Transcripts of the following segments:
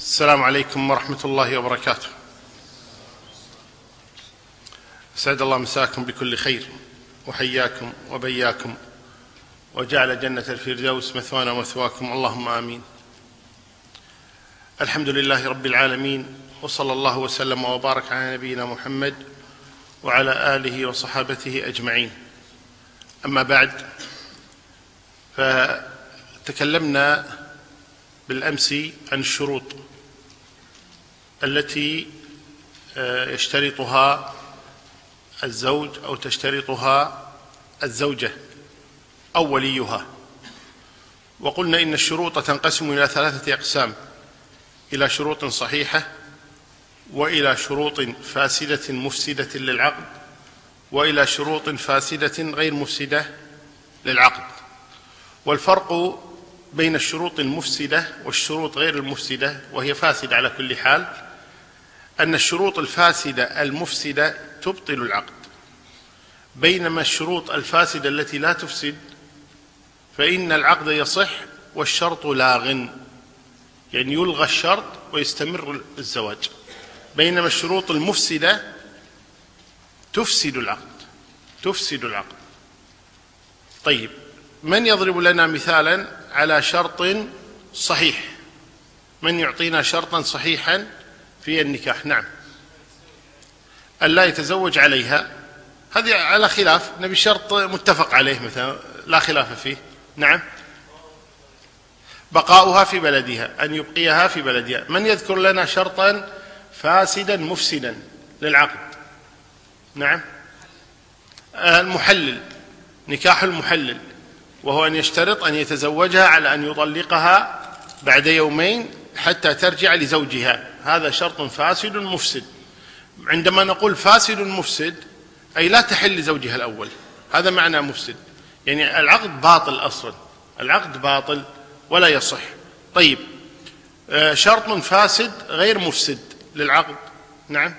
السلام عليكم ورحمة الله وبركاته. سعد الله مساكم بكل خير وحياكم وبياكم وجعل جنة الفردوس مثوانا ومثواكم اللهم آمين. الحمد لله رب العالمين وصلى الله وسلم وبارك على نبينا محمد وعلى آله وصحابته أجمعين. أما بعد فتكلمنا بالأمس عن الشروط التي آه، يشترطها الزوج أو تشترطها الزوجة أو وليها. وقلنا إن الشروط تنقسم إلى ثلاثة أقسام إلى شروط صحيحة وإلى شروط فاسدة مفسدة للعقد وإلى شروط فاسدة غير مفسدة للعقد. والفرق بين الشروط المفسدة والشروط غير المفسدة وهي فاسدة على كل حال أن الشروط الفاسدة المفسدة تبطل العقد. بينما الشروط الفاسدة التي لا تفسد فإن العقد يصح والشرط لاغ يعني يلغى الشرط ويستمر الزواج. بينما الشروط المفسدة تفسد العقد تفسد العقد. طيب من يضرب لنا مثالا على شرط صحيح؟ من يعطينا شرطا صحيحا؟ في النكاح نعم. ألا يتزوج عليها هذه على خلاف نبي شرط متفق عليه مثلا لا خلاف فيه نعم. بقاؤها في بلدها أن يبقيها في بلدها. من يذكر لنا شرطا؟ فاسدا مفسدا للعقد نعم. المحلل نكاح المحلل وهو أن يشترط أن يتزوجها على أن يطلقها بعد يومين حتى ترجع لزوجها. هذا شرط فاسد مفسد. عندما نقول فاسد مفسد أي لا تحل لزوجها الأول. هذا معنى مفسد. يعني العقد باطل أصلا. العقد باطل ولا يصح. طيب. آه، شرط فاسد غير مفسد للعقد. نعم.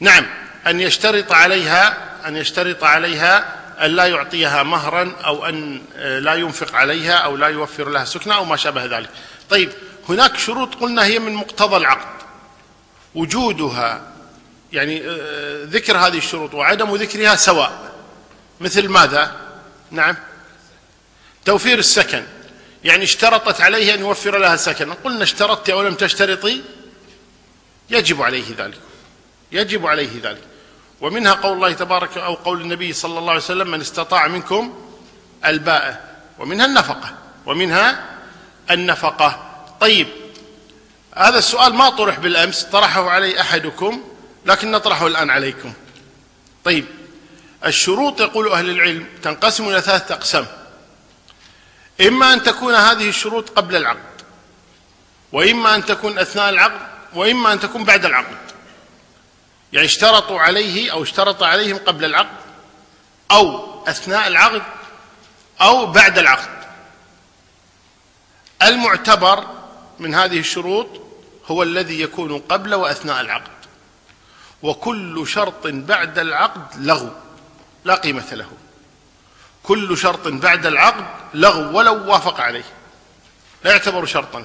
نعم. أن يشترط عليها أن يشترط عليها أن لا يعطيها مهرا أو أن آه، لا ينفق عليها أو لا يوفر لها سكنة أو ما شابه ذلك. طيب هناك شروط قلنا هي من مقتضى العقد. وجودها يعني آه، ذكر هذه الشروط وعدم ذكرها سواء. مثل ماذا؟ نعم. توفير السكن. يعني اشترطت عليه أن يوفر لها سكن. قلنا اشترطت أو لم تشترطي؟ يجب عليه ذلك. يجب عليه ذلك. ومنها قول الله تبارك أو قول النبي صلى الله عليه وسلم من استطاع منكم الباءة ومنها النفقة ومنها النفقة. طيب هذا السؤال ما طرح بالأمس طرحه علي أحدكم لكن نطرحه الآن عليكم. طيب الشروط يقول أهل العلم تنقسم إلى ثلاثة أقسام. إما أن تكون هذه الشروط قبل العقد وإما أن تكون أثناء العقد وإما أن تكون بعد العقد. يعني اشترطوا عليه أو اشترط عليهم قبل العقد أو أثناء العقد أو بعد العقد. المعتبر من هذه الشروط هو الذي يكون قبل وأثناء العقد وكل شرط بعد العقد لغو لا قيمة له. كل شرط بعد العقد لغو ولو وافق عليه لا يعتبر شرطا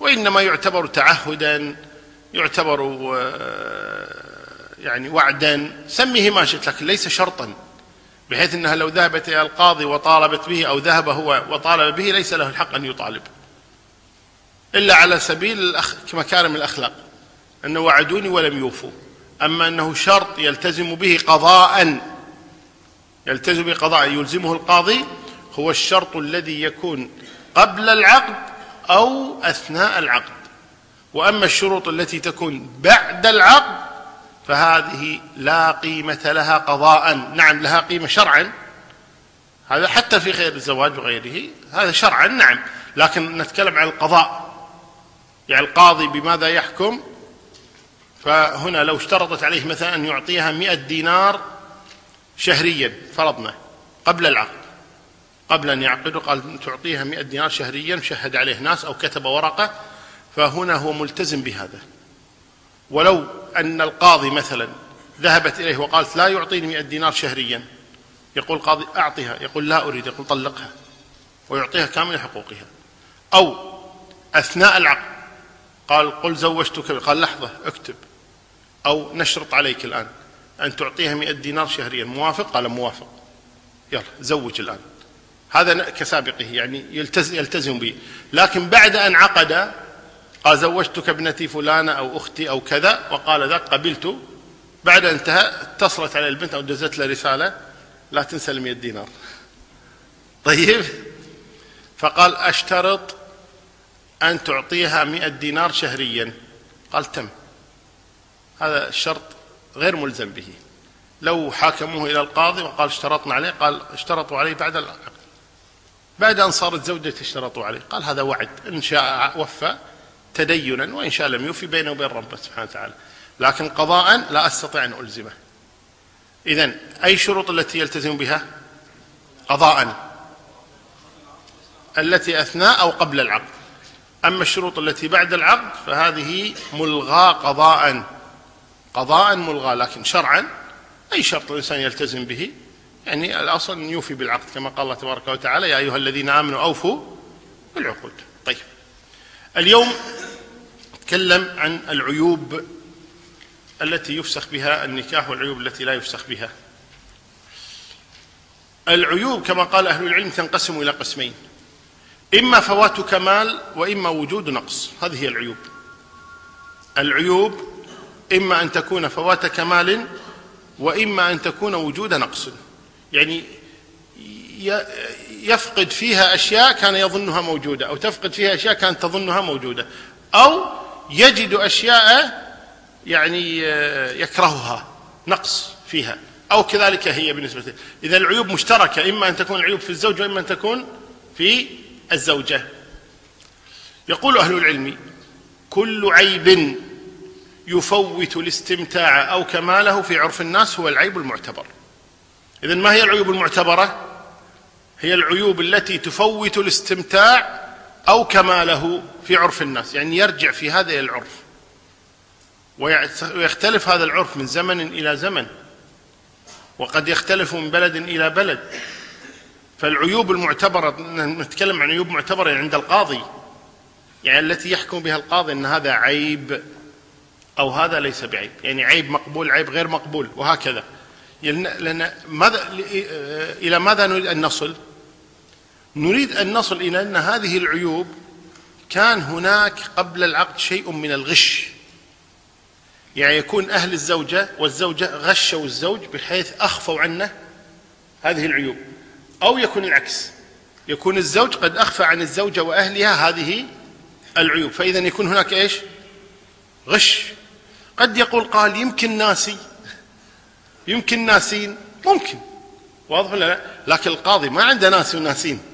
وإنما يعتبر تعهدا يعتبر آه، يعني وعدا. سميه ما شئت لكن ليس شرطا بحيث إنها لو ذهبت إلى القاضي وطالبت به أو ذهب هو وطالب به ليس له الحق أن يطالب. إلا على سبيل. مكارم الأخلاق انه وعدوني ولم يوفوا. أما أنه شرط يلتزم به قضاء يلتزم به قضاء يلزمه القاضي هو الشرط الذي يكون قبل العقد أو أثناء العقد. وأما الشروط التي تكون بعد العقد فهذه لا قيمة لها قضاء. نعم لها قيمة شرعا. هذا حتى في غير الزواج وغيره هذا شرعا نعم. لكن نتكلم عن القضاء. يعني القاضي بماذا يحكم؟ فهنا لو اشترطت عليه مثلا أن يعطيها مئة دينار شهريا فرضنا قبل العقد. قبل أن يعقدوا قال تعطيها مئة دينار شهريا مشهد عليه ناس أو كتب ورقة فهنا هو ملتزم بهذا. ولو أن القاضي مثلا ذهبت إليه وقالت لا يعطيني مئة دينار شهريا. يقول القاضي أعطها يقول لا أريد يقول طلقها ويعطيها كامل حقوقها. أو أثناء العقد قال قل زوجتك قال لحظة اكتب. أو نشرط عليك الآن أن تعطيها مئة دينار شهريا. موافق؟ قال موافق. يلا زوج الآن. هذا كسابقه يعني يلتزم, يلتزم به. لكن بعد أن عقد قال زوجتك ابنتي فلانة أو أختي أو كذا وقال ذاك قبلت. بعد انتهى اتصلت على البنت أو دزت له رسالة لا تنسى المئة دينار. طيب؟ فقال أشترط أن تعطيها مئة دينار شهريا. قال تم. هذا الشرط غير ملزم به. لو حاكموه إلى القاضي وقال اشترطنا عليه قال اشترطوا عليه بعد العقد. بعد أن صارت زوجته اشترطوا عليه. قال هذا وعد. إن شاء وفى. تدينا وإن شاء لم يوفي بينه وبين ربه سبحانه وتعالى. لكن قضاء لا أستطيع أن ألزمه. إذن أي شروط التي يلتزم بها؟ قضاء. التي أثناء أو قبل العقد. أما الشروط التي بعد العقد فهذه ملغاة قضاء. قضاء ملغاة لكن شرعا أي شرط الإنسان يلتزم به؟ يعني الأصل أن يوفي بالعقد كما قال الله تبارك وتعالى يا أيها الذين آمنوا أوفوا بالعقود. طيب. اليوم نتكلم عن العيوب التي يفسخ بها النكاح والعيوب التي لا يفسخ بها. العيوب كما قال أهل العلم تنقسم إلى قسمين إما فوات كمال وإما وجود نقص هذه هي العيوب. العيوب إما أن تكون فوات كمال وإما أن تكون وجود نقص يعني يفقد فيها أشياء كان يظنها موجودة أو تفقد فيها أشياء كانت تظنها موجودة أو يجد أشياء يعني يكرهها نقص فيها أو كذلك هي بالنسبة له. إذا العيوب مشتركة إما أن تكون العيوب في الزوج وإما أن تكون في الزوجة. يقول أهل العلم كل عيب يفوت الاستمتاع أو كماله في عرف الناس هو العيب المعتبر. إذن ما هي العيوب المعتبرة؟ هي العيوب التي تفوت الاستمتاع أو كماله في عرف الناس يعني يرجع في هذا إلى العرف. ويختلف هذا العرف من زمن إلى زمن. وقد يختلف من بلد إلى بلد. فالعيوب المعتبرة نتكلم عن عيوب معتبرة عند القاضي. يعني التي يحكم بها القاضي أن هذا عيب أو هذا ليس بعيب. يعني عيب مقبول عيب غير مقبول وهكذا. لأن ماذا إلى ماذا نريد أن نصل؟ نريد أن نصل إلى أن هذه العيوب كان هناك قبل العقد شيء من الغش. يعني يكون أهل الزوجة والزوجة غشوا الزوج بحيث أخفوا عنه هذه العيوب. أو يكون العكس يكون الزوج قد أخفى عن الزوجة وأهلها هذه العيوب. فإذا يكون هناك إيش؟ غش. قد يقول قال يمكن ناسي يمكن ناسين ممكن. واضح ولا لا؟ لكن القاضي ما عنده ناس وناسين.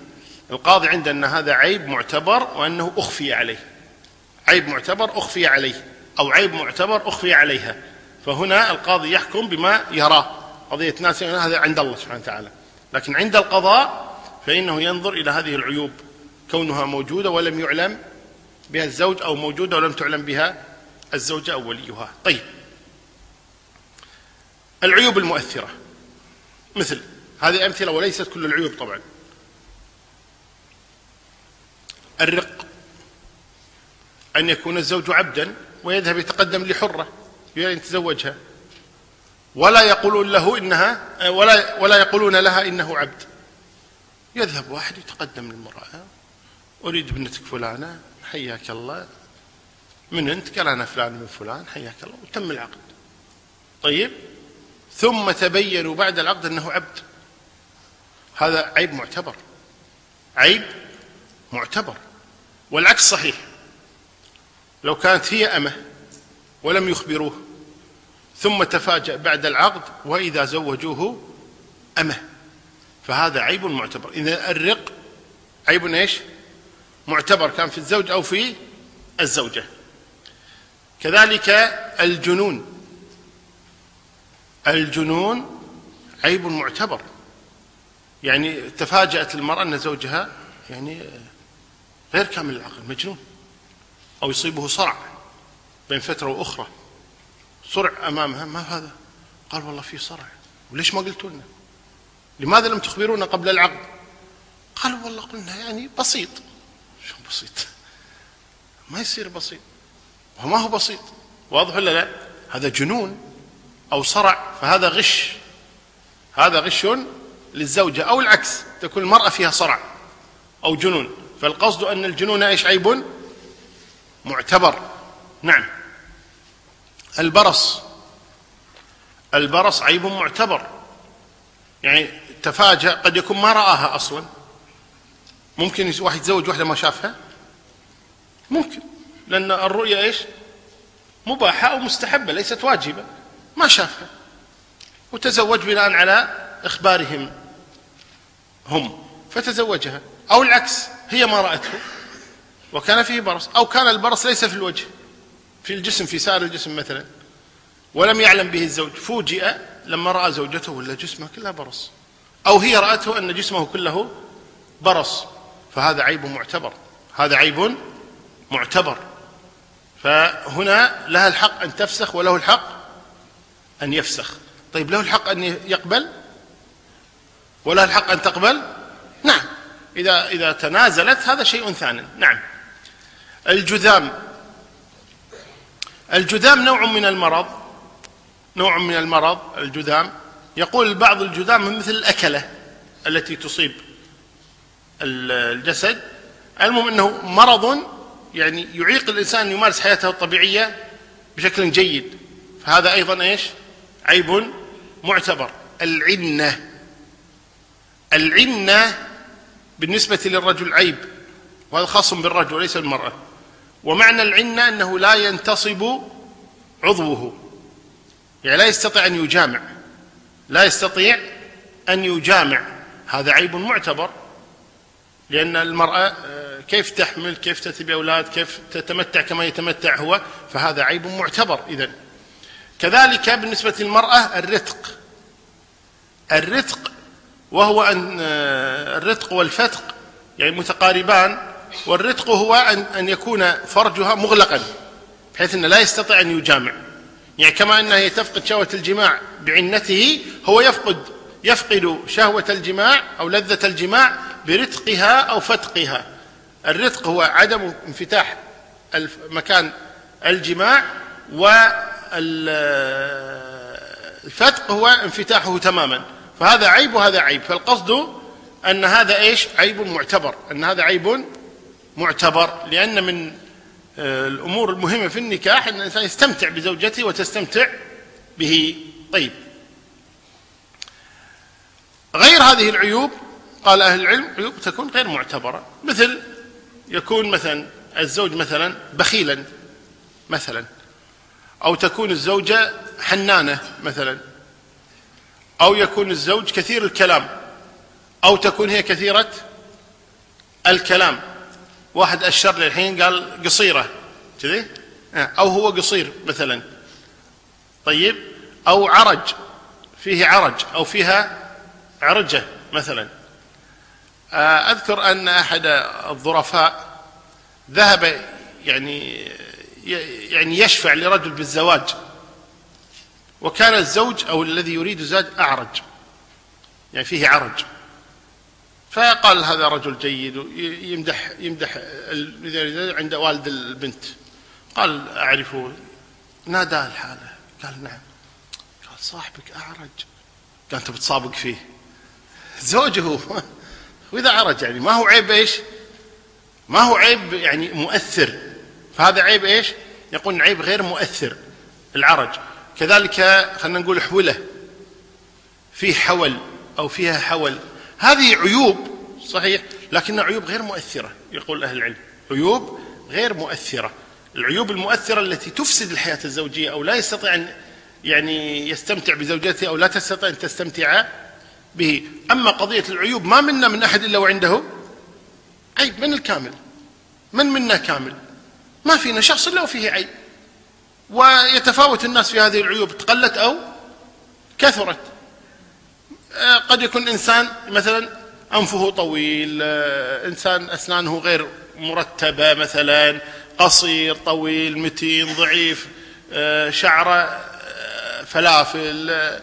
القاضي عنده أن هذا عيب معتبر وأنه أخفي عليه. عيب معتبر أخفي عليه أو عيب معتبر أخفي عليها. فهنا القاضي يحكم بما يراه. قضية ناس هذا عند الله سبحانه وتعالى. لكن عند القضاء فإنه ينظر إلى هذه العيوب. كونها موجودة ولم يعلم بها الزوج أو موجودة ولم تعلم بها الزوجة أو وليها. طيب. العيوب المؤثرة. مثل هذه أمثلة وليست كل العيوب طبعا. الرق أن يكون الزوج عبدا ويذهب يتقدم لحرة يتزوجها. ولا يقولون له إنها ولا ولا يقولون لها إنه عبد. يذهب واحد يتقدم للمرأة. أريد ابنتك فلانة حياك الله. من أنت؟ قال أنا فلان من فلان حياك الله. وتم العقد. طيب؟ ثم تبينوا بعد العقد أنه عبد. هذا عيب معتبر. عيب معتبر. والعكس صحيح. لو كانت هي أمة ولم يخبروه ثم تفاجأ بعد العقد وإذا زوجوه أمة. فهذا عيب معتبر. إذا الرق عيب إيش؟ معتبر. كان في الزوج أو في الزوجة. كذلك الجنون. الجنون عيب معتبر. يعني تفاجأت المرأة أن زوجها يعني غير كامل العقل مجنون. أو يصيبه صرع بين فترة وأخرى. صرع أمامها ما هذا؟ قال والله في صرع. وليش ما قلتوا لنا؟ لماذا لم تخبرونا قبل العقد؟ قالوا والله قلنا يعني بسيط. شو بسيط؟ ما يصير بسيط. هو ما هو بسيط. واضح ولا لا؟ هذا جنون أو صرع فهذا غش. هذا غش للزوجة أو العكس تكون المرأة فيها صرع أو جنون. فالقصد أن الجنون إيش عيب؟ معتبر. نعم. البرص. البرص عيب معتبر. يعني تفاجأ قد يكون ما رآها أصلا. ممكن واحد يتزوج واحدة ما شافها؟ ممكن. لأن الرؤية إيش؟ مباحة أو مستحبة ليست واجبة. ما شافها. وتزوج بناء على إخبارهم. هم. فتزوجها. أو العكس. هي ما رأته. وكان فيه برص. أو كان البرص ليس في الوجه. في الجسم في سائر الجسم مثلا. ولم يعلم به الزوج. فوجئ لما رأى زوجته ولا جسمه كله برص. أو هي رأته أن جسمه كله برص. فهذا عيب معتبر. هذا عيب معتبر. فهنا لها الحق أن تفسخ وله الحق أن يفسخ. طيب له الحق أن يقبل؟ ولها الحق أن تقبل؟ نعم. إذا إذا تنازلت هذا شيء ثاني. نعم. الجذام. الجذام نوع من المرض. نوع من المرض الجذام. يقول بعض الجذام مثل الأكلة التي تصيب الجسد. المهم أنه مرض يعني يعيق الإنسان يمارس حياته الطبيعية بشكل جيد. فهذا أيضا إيش؟ عيب معتبر. العنة. العنة بالنسبة للرجل عيب وهذا خاص بالرجل وليس بالمرأة. ومعنى العنة أنه لا ينتصب عضوه يعني لا يستطيع أن يجامع لا يستطيع أن يجامع. هذا عيب معتبر لأن المرأة آه، كيف تحمل كيف تأتي بأولاد كيف تتمتع كما يتمتع هو فهذا عيب معتبر. إذن كذلك بالنسبة للمرأة الرتق الرتق وهو أن آه، الرتق والفتق يعني متقاربان والرتق هو أن أن يكون فرجها مغلقا بحيث أنه لا يستطيع أن يجامع. يعني كما أنها تفقد شهوة الجماع بعنته هو يفقد يفقد شهوة الجماع أو لذة الجماع برتقها أو فتقها. الرتق هو عدم انفتاح مكان الجماع والفتق هو انفتاحه تماما. فهذا عيب وهذا عيب. فالقصد أن هذا إيش؟ عيب معتبر. أن هذا عيب معتبر. لأن من آه، الأمور المهمة في النكاح أن الإنسان يستمتع بزوجته وتستمتع به. طيب. غير هذه العيوب قال أهل العلم عيوب تكون غير معتبرة. مثل يكون مثلا الزوج مثلا بخيلا مثلا. أو تكون الزوجة حنانة مثلا. أو يكون الزوج كثير الكلام أو تكون هي كثيرة الكلام. واحد أشر لي الحين قال قصيرة كذي؟ أو هو قصير مثلا. طيب؟ أو عرج فيه عرج أو فيها عرجة مثلا. آه، أذكر أن أحد الظرفاء ذهب يعني يعني يشفع لرجل بالزواج. وكان الزوج أو الذي يريد الزواج أعرج. يعني فيه عرج. فقال هذا رجل جيد يمدح يمدح عند والد البنت. قال أعرفه. ناداه الحالة. قال نعم. قال صاحبك أعرج. قال أنت بتصابق فيه. زوجه وإذا عرج يعني ما هو عيب إيش؟ ما هو عيب يعني مؤثر. فهذا عيب إيش؟ يقول عيب غير مؤثر. العرج. كذلك خلينا نقول حولة فيه حول أو فيها حول. هذه عيوب صحيح لكنها عيوب غير مؤثرة يقول أهل العلم. عيوب غير مؤثرة. العيوب المؤثرة التي تفسد الحياة الزوجية أو لا يستطيع أن يعني يستمتع بزوجته أو لا تستطيع أن تستمتع به. أما قضية العيوب ما منا من أحد إلا وعنده؟ عيب من الكامل؟ من منا كامل؟ ما فينا شخص إلا وفيه عيب. ويتفاوت الناس في هذه العيوب تقلت أو كثرت. آه، قد يكون إنسان مثلا أنفه طويل آه، إنسان أسنانه غير مرتبة مثلا قصير طويل متين ضعيف آه، شعره فلافل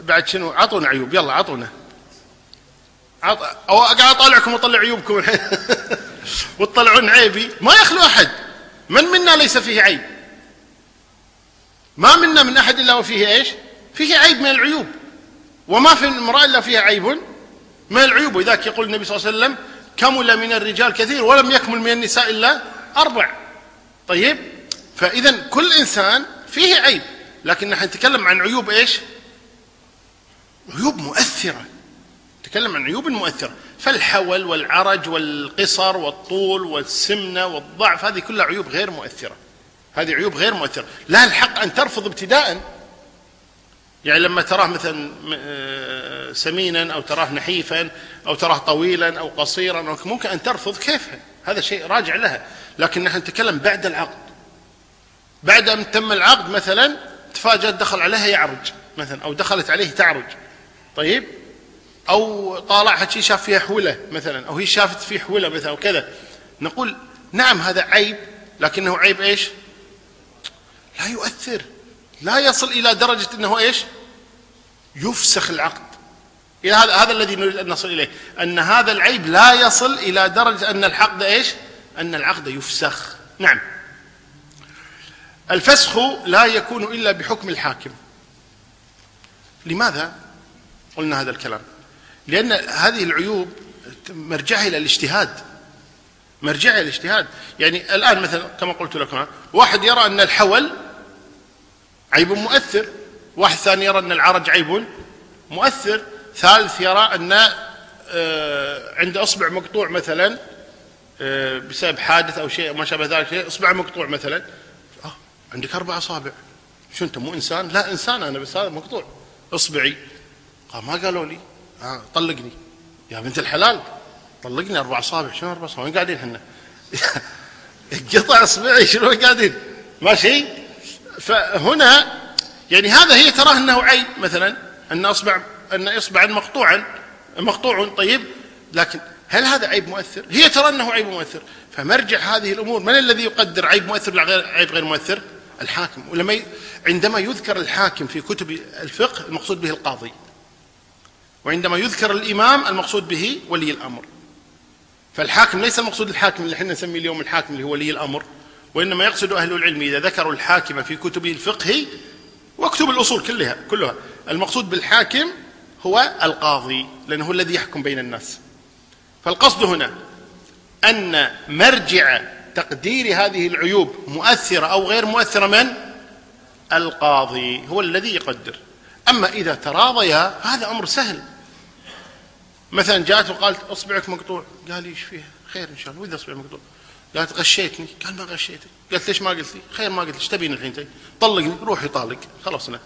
بعد شنو؟ عطونا عيوب. يلا عطونا. أو أقعد أطالعكم وأطلع عيوبكم. الحين وتطلعون عيبي. ما يخلو أحد. من منا ليس فيه عيب. ما منا من أحد إلا وفيه إيش؟ فيه عيب من العيوب. وما في امرأة إلا فيها عيب من العيوب. ولذلك يقول النبي صلى الله عليه وسلم كمل من الرجال كثير ولم يكمل من النساء إلا أربع. طيب؟ فاذا كل إنسان فيه عيب. لكن نحن نتكلم عن عيوب إيش؟ عيوب مؤثرة. نتكلم عن عيوب مؤثرة. فالحول والعرج والقصر والطول والسمنة والضعف هذه كلها عيوب غير مؤثرة. هذه عيوب غير مؤثرة. لا الحق أن ترفض ابتداء يعني لما تراه مثلا آه، سمينا أو تراه نحيفا أو تراه طويلا أو قصيرا ممكن أن ترفض كيف هذا شيء راجع لها. لكن نحن نتكلم بعد العقد. بعد أن تم العقد مثلا تفاجأت دخل عليها يعرج مثلا أو دخلت عليه تعرج. طيب؟ أو طالعها شيء شاف فيها حولة مثلا أو هي شافت فيه حولة مثلا وكذا نقول نعم هذا عيب. لكنه عيب إيش؟ لا يؤثر. لا يصل إلى درجة إنه إيش؟ يفسخ العقد. إلى هذا هذا الذي نريد أن نصل إليه. أن هذا العيب لا يصل إلى درجة أن العقد إيش؟ أن العقد يفسخ. نعم. الفسخ لا يكون إلا بحكم الحاكم. لماذا قلنا هذا الكلام؟ لأن هذه العيوب مرجعها إلى الاجتهاد. مرجعها إلى الاجتهاد. يعني الآن مثلا كما قلت لكم واحد يرى أن الحول عيب مؤثر. واحد ثاني يرى أن العرج عيب مؤثر. ثالث يرى أن آه، عند أصبع مقطوع مثلا آه، بسبب حادث أو شيء ما شابه ذلك شيء إصبع مقطوع مثلا. آه عندك أربع أصابع. شو أنت مو إنسان؟ لا إنسان أنا بس هذا مقطوع. إصبعي. قال ما قالوا لي. آه طلقني. يا بنت الحلال طلقني أربع أصابع. شنو أربع أصابع؟ وين قاعدين إحنا قطع إصبعي شنو قاعدين؟ ماشي؟ فهنا يعني هذا هي تراه أنه عيب مثلا أن أصبع أن اصبعا مقطوعا مقطوع طيب لكن هل هذا عيب مؤثر؟ هي ترى أنه عيب مؤثر فمرجع هذه الأمور من الذي يقدر عيب مؤثر ولا غير عيب غير مؤثر؟ الحاكم ولما. عندما يذكر الحاكم في كتب الفقه المقصود به القاضي وعندما يذكر الإمام المقصود به ولي الأمر فالحاكم ليس المقصود الحاكم اللي إحنا نسميه اليوم الحاكم اللي هو ولي الأمر وإنما يقصد أهل العلم إذا ذكروا الحاكم في كتب الفقه واكتب الأصول كلها كلها. المقصود بالحاكم هو القاضي لأنه هو الذي يحكم بين الناس. فالقصد هنا أن مرجع تقدير هذه العيوب مؤثرة أو غير مؤثرة من؟ القاضي هو الذي يقدر. أما إذا تراضيا هذا أمر سهل. مثلا جاءت وقالت أصبعك مقطوع. قال لي إيش فيها؟ خير إن شاء الله. وإذا اصبع مقطوع؟ قالت غشيتني. قال ما غشيتك؟ قالت ليش ما قلت لي خير ما قلت إيش تبين الحين انت طلقني روحي طالق. خلصنا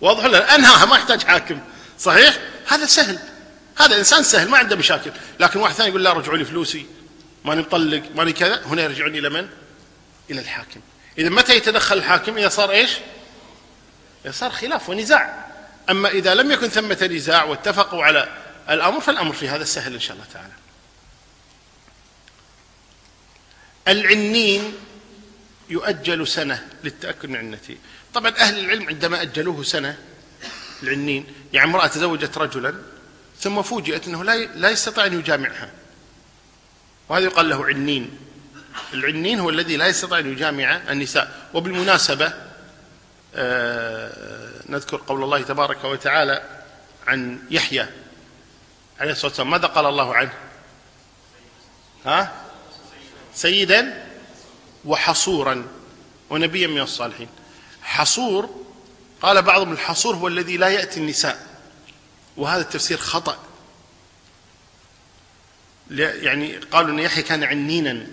واضح ولا انهاها ما يحتاج حاكم. صحيح؟ هذا سهل. هذا إنسان سهل ما عنده مشاكل. لكن واحد ثاني يقول لا رجعوا لي فلوسي. ماني مطلق ماني كذا. هنا يرجعون إلى من إلى الحاكم. إذا متى يتدخل الحاكم؟ إذا صار إيش؟ إذا صار خلاف ونزاع. أما إذا لم يكن ثمة نزاع واتفقوا على الأمر فالأمر في هذا سهل إن شاء الله تعالى. العنين يؤجل سنة للتأكد من عنته طبعا أهل العلم عندما أجلوه سنة العنين يعني امرأة تزوجت رجلا ثم فوجئت أنه لا لا يستطيع أن يجامعها. وهذا يقال له عنين العنين هو الذي لا يستطيع أن يجامع النساء. وبالمناسبة آه نذكر قول الله تبارك وتعالى عن يحيى عليه الصلاة والسلام. ماذا قال الله عنه؟ ها؟ سيدا وحصورا ونبيا من الصالحين. حصور قال بعضهم الحصور هو الذي لا يأتي النساء. وهذا التفسير خطأ. يعني قالوا أن يحيى كان عنينا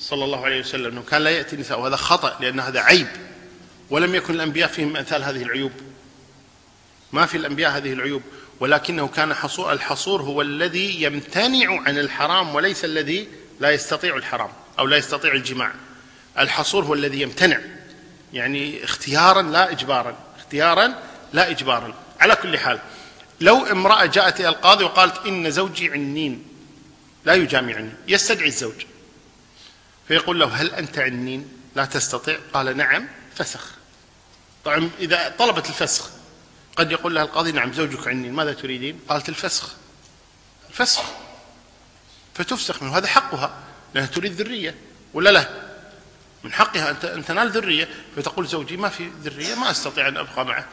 صلى الله عليه وسلم أنه كان لا يأتي النساء وهذا خطأ لأن هذا عيب. ولم يكن الأنبياء فيهم أمثال هذه العيوب. ما في الأنبياء هذه العيوب. ولكنه كان حصور الحصور هو الذي يمتنع عن الحرام وليس الذي لا يستطيع الحرام أو لا يستطيع الجماع. الحصور هو الذي يمتنع يعني اختيارا لا إجبارا اختيارا لا إجبارا. على كل حال لو امرأة جاءت إلى القاضي وقالت إن زوجي عنين لا يجامعني يستدعي الزوج. فيقول له هل أنت عنين؟ لا تستطيع. قال نعم فسخ. طبعا إذا طلبت الفسخ قد يقول لها القاضي نعم زوجك عنين ماذا تريدين؟ قالت الفسخ. فسخ فتفسخ منه. هذا حقها لأنها تريد ذرية ولا لا؟ من حقها أن تنال ذرية. فتقول زوجي ما في ذرية ما أستطيع أن أبقى معه.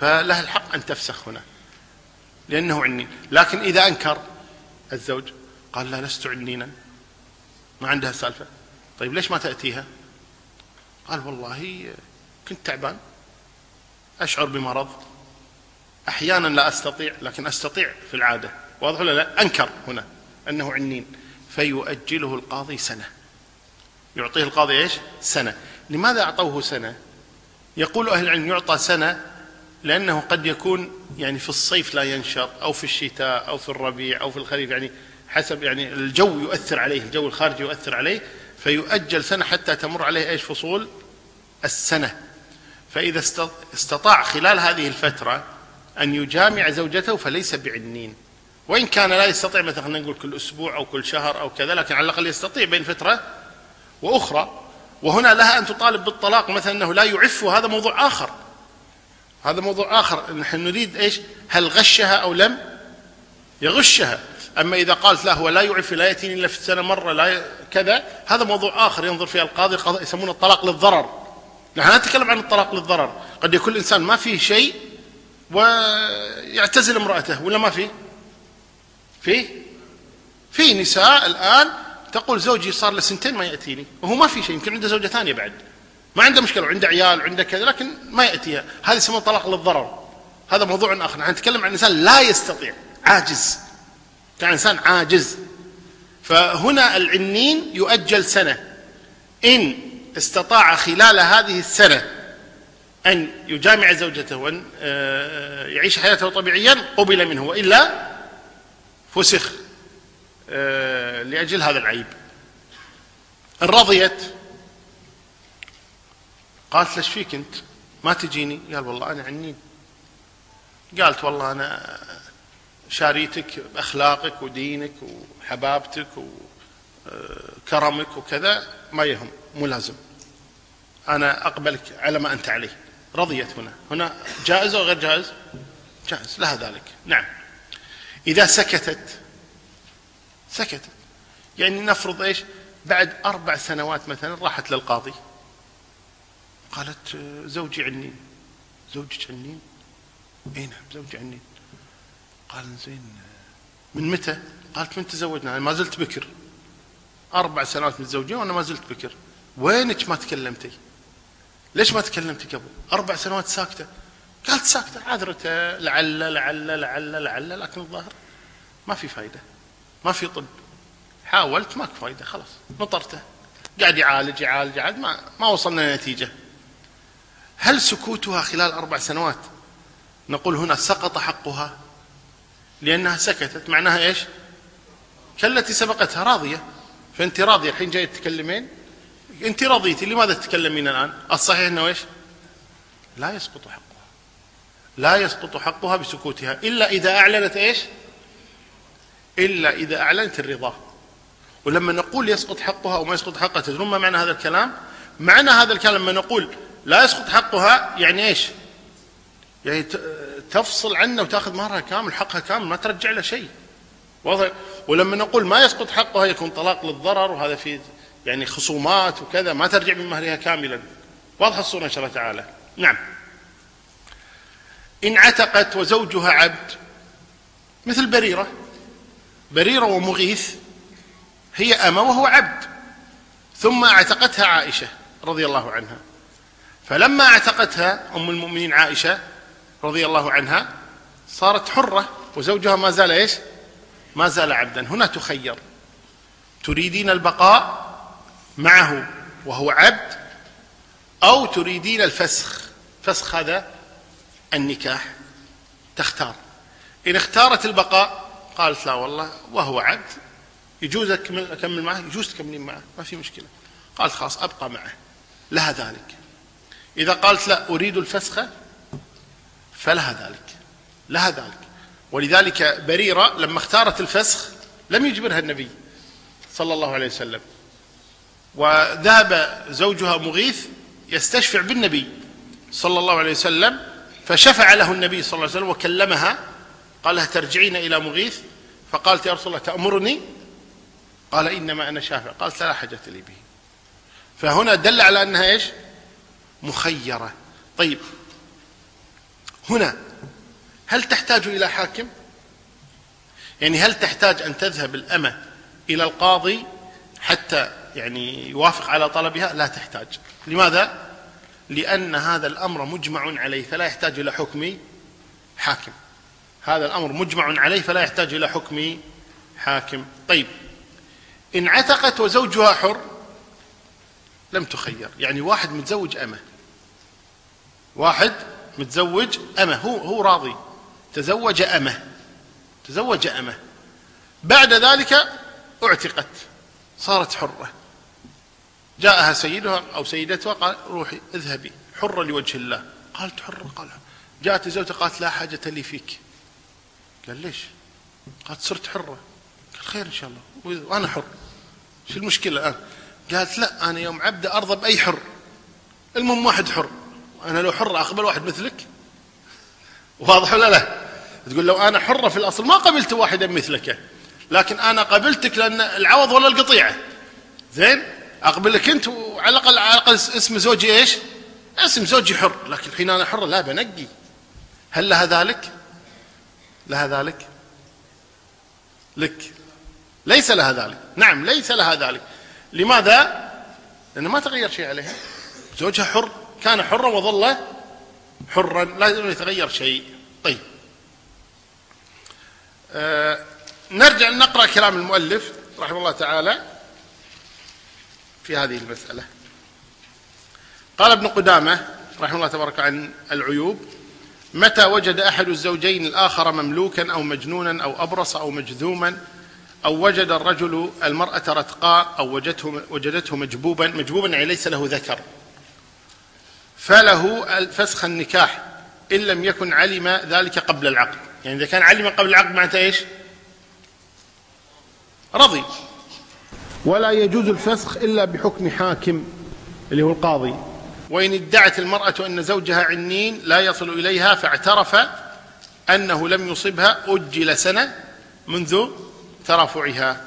فلها الحق أن تفسخ هنا لأنه عني. لكن إذا أنكر الزوج قال لا لست عنينا. ما عندها سالفة. طيب ليش ما تأتيها؟ قال والله كنت تعبان. أشعر بمرض. أحيانا لا أستطيع لكن أستطيع في العادة. واضح ولا لا؟ أنكر هنا. أنه عنين. فيؤجله القاضي سنة. يعطيه القاضي إيش؟ سنة. لماذا أعطوه سنة؟ يقول أهل العلم يعطى سنة لأنه قد يكون يعني في الصيف لا ينشط أو في الشتاء أو في الربيع أو في الخريف يعني حسب يعني الجو يؤثر عليه الجو الخارجي يؤثر عليه فيؤجل سنة حتى تمر عليه إيش؟ فصول السنة. فإذا استطاع خلال هذه الفترة أن يجامع زوجته فليس بعنين. وإن كان لا يستطيع مثلا نقول كل أسبوع أو كل شهر أو كذا لكن على الأقل يستطيع بين فترة وأخرى. وهنا لها أن تطالب بالطلاق مثلا أنه لا يعف هذا موضوع آخر. هذا موضوع آخر. نحن نريد إيش؟ هل غشها أو لم يغشها؟ أما إذا قالت لا هو لا يعف لا يأتيني إلا في السنة مرة لا كذا هذا موضوع آخر ينظر فيه القاضي يسمونه الطلاق للضرر. نحن لا نتكلم عن الطلاق للضرر. قد يكون الإنسان ما فيه شيء ويعتزل امرأته ولا ما فيه؟ فيه؟ في نساء الآن تقول زوجي صار له سنتين ما يأتيني. وهو ما في شيء يمكن عنده زوجة ثانية بعد. ما عنده مشكلة وعنده عيال وعنده كذا لكن ما يأتيها. هذا يسمونه طلاق للضرر. هذا موضوع آخر. نحن نتكلم عن إنسان لا يستطيع عاجز. كان إنسان عاجز. فهنا العنين يؤجل سنة. إن استطاع خلال هذه السنة أن يجامع زوجته وأن آه، يعيش حياته طبيعيا قبل منه. وإلا فسخ آه، لأجل هذا العيب. إن رضيت. قالت ليش فيك أنت؟ ما تجيني؟ قال والله أنا عنين قالت والله أنا شاريتك بأخلاقك ودينك وحبابتك وكرمك وكذا ما يهم مو لازم. أنا أقبلك على ما أنت عليه. رضيت هنا. هنا جائز أو غير جائز جائز. لها ذلك. نعم. إذا سكتت. سكتت. يعني نفرض إيش؟ بعد أربع سنوات مثلا راحت للقاضي. قالت زوجي عنين زوجك عنين إي نعم زوجي عنين قال زين. من متى؟ قالت من تزوجنا. أنا ما زلت بكر. أربع سنوات متزوجين وأنا ما زلت بكر. وينك ما تكلمتي؟ ليش ما تكلمتي قبل؟ أربع سنوات ساكتة. قالت ساكتة عذرته لعل لعل لعل لعل لكن الظاهر ما في فايدة ما في طب. حاولت ماك فايدة خلاص نطرته. قاعد يعالج يعالج يعالج ما, ما وصلنا لنتيجة. هل سكوتها خلال أربع سنوات؟ نقول هنا سقط حقها لأنها سكتت. معناها إيش؟ كالتي سبقتها راضية. فأنت راضية الحين جاي تتكلمين؟ أنت رضيتي لماذا تتكلمين الآن؟ الصحيح أنه إيش؟ لا يسقط حقها. لا يسقط حقها بسكوتها. إلا إذا أعلنت إيش؟ إلا إذا أعلنت الرضا. ولما نقول يسقط حقها أو ما يسقط حقها تدرون ما معنى هذا الكلام؟ معنى هذا الكلام لما نقول لا يسقط حقها يعني إيش؟ يعني تفصل عنه وتأخذ مهرها كامل حقها كامل ما ترجع له شيء. واضح؟ ولما نقول ما يسقط حقها يكون طلاق للضرر وهذا في يعني خصومات وكذا ما ترجع من مهرها كاملا. واضحه الصورة إن شاء الله تعالى. نعم. إن عتقت وزوجها عبد. مثل بريرة. بريرة ومغيث هي أمة وهو عبد. ثم اعتقتها عائشة رضي الله عنها. فلما اعتقتها أم المؤمنين عائشة رضي الله عنها صارت حرة وزوجها ما زال إيش؟ ما زال عبدا. هنا تخير. تريدين البقاء معه وهو عبد أو تريدين الفسخ. فسخ هذا النكاح تختار. إن اختارت البقاء قالت لا والله وهو عبد يجوز أكمل, أكمل معه؟ يجوز تكملين معه ما في مشكلة. قالت خلاص أبقى معه. لها ذلك. إذا قالت لا أريد الفسخة فلها ذلك. لها ذلك. ولذلك بريرة لما اختارت الفسخ لم يجبرها النبي صلى الله عليه وسلم. وذهب زوجها مغيث يستشفع بالنبي صلى الله عليه وسلم فشفع له النبي صلى الله عليه وسلم وكلمها قال لها ترجعين إلى مغيث؟ فقالت يا رسول الله تأمرني؟ قال إنما أنا شافع. قالت لا حاجة لي به. فهنا دل على أنها إيش؟ مخيرة. طيب هنا هل تحتاج إلى حاكم؟ يعني هل تحتاج أن تذهب الأمة إلى القاضي حتى يعني يوافق على طلبها؟ لا تحتاج. لماذا؟ لأن هذا الأمر مجمع عليه فلا يحتاج إلى حكم حاكم. هذا الأمر مجمع عليه فلا يحتاج إلى حكم حاكم. طيب إن عتقت وزوجها حر لم تخير. يعني واحد متزوج أمه. واحد متزوج أمه. هو هو راضي. تزوج أمه. تزوج أمه. بعد ذلك اعتقت صارت حرة. جاءها سيدها أو سيدتها قال روحي اذهبي حرة لوجه الله. قالت حرة قال جاءت زوجته قالت لا حاجة لي فيك. قال ليش؟ قالت صرت حرة. قال خير إن شاء الله. وأنا حر. شو المشكلة الآن؟ قالت لا أنا يوم عبد أرضى بأي حر. المهم واحد حر. أنا لو حر أقبل واحد مثلك؟ واضح ولا لا؟ تقول لو أنا حرة في الأصل ما قبلت واحدا مثلك. لكن أنا قبلتك لأن العوض ولا القطيعة. زين؟ أقبلك أنت وعلى الأقل على الأقل اسم زوجي إيش؟ اسم زوجي حر لكن الحين أنا حر لا بنقي. هل لها ذلك؟ لها ذلك؟ لك. ليس لها ذلك. نعم ليس لها ذلك. لماذا؟ لأنه ما تغير شيء عليها. زوجها حر كان حرا وظل حرا لا يتغير شيء. طيب. آه نرجع نقرأ كلام المؤلف رحمه الله تعالى. في هذه المسألة. قال ابن قدامة رحمه الله تبارك عن العيوب متى وجد أحد الزوجين الآخر مملوكا أو مجنونا أو أبرص أو مجذوما أو وجد الرجل المرأة رتقاء أو وجدته, وجدته مجبوبا مجبوبا يعني ليس له ذكر. فله فسخ النكاح إن لم يكن علم ذلك قبل العقد. يعني إذا كان علم قبل العقد معناته إيش؟ رضي. ولا يجوز الفسخ إلا بحكم حاكم اللي هو القاضي. وإن ادعت المرأة أن زوجها عنين لا يصل إليها فاعترف أنه لم يصبها أجل سنة منذ ترافعها.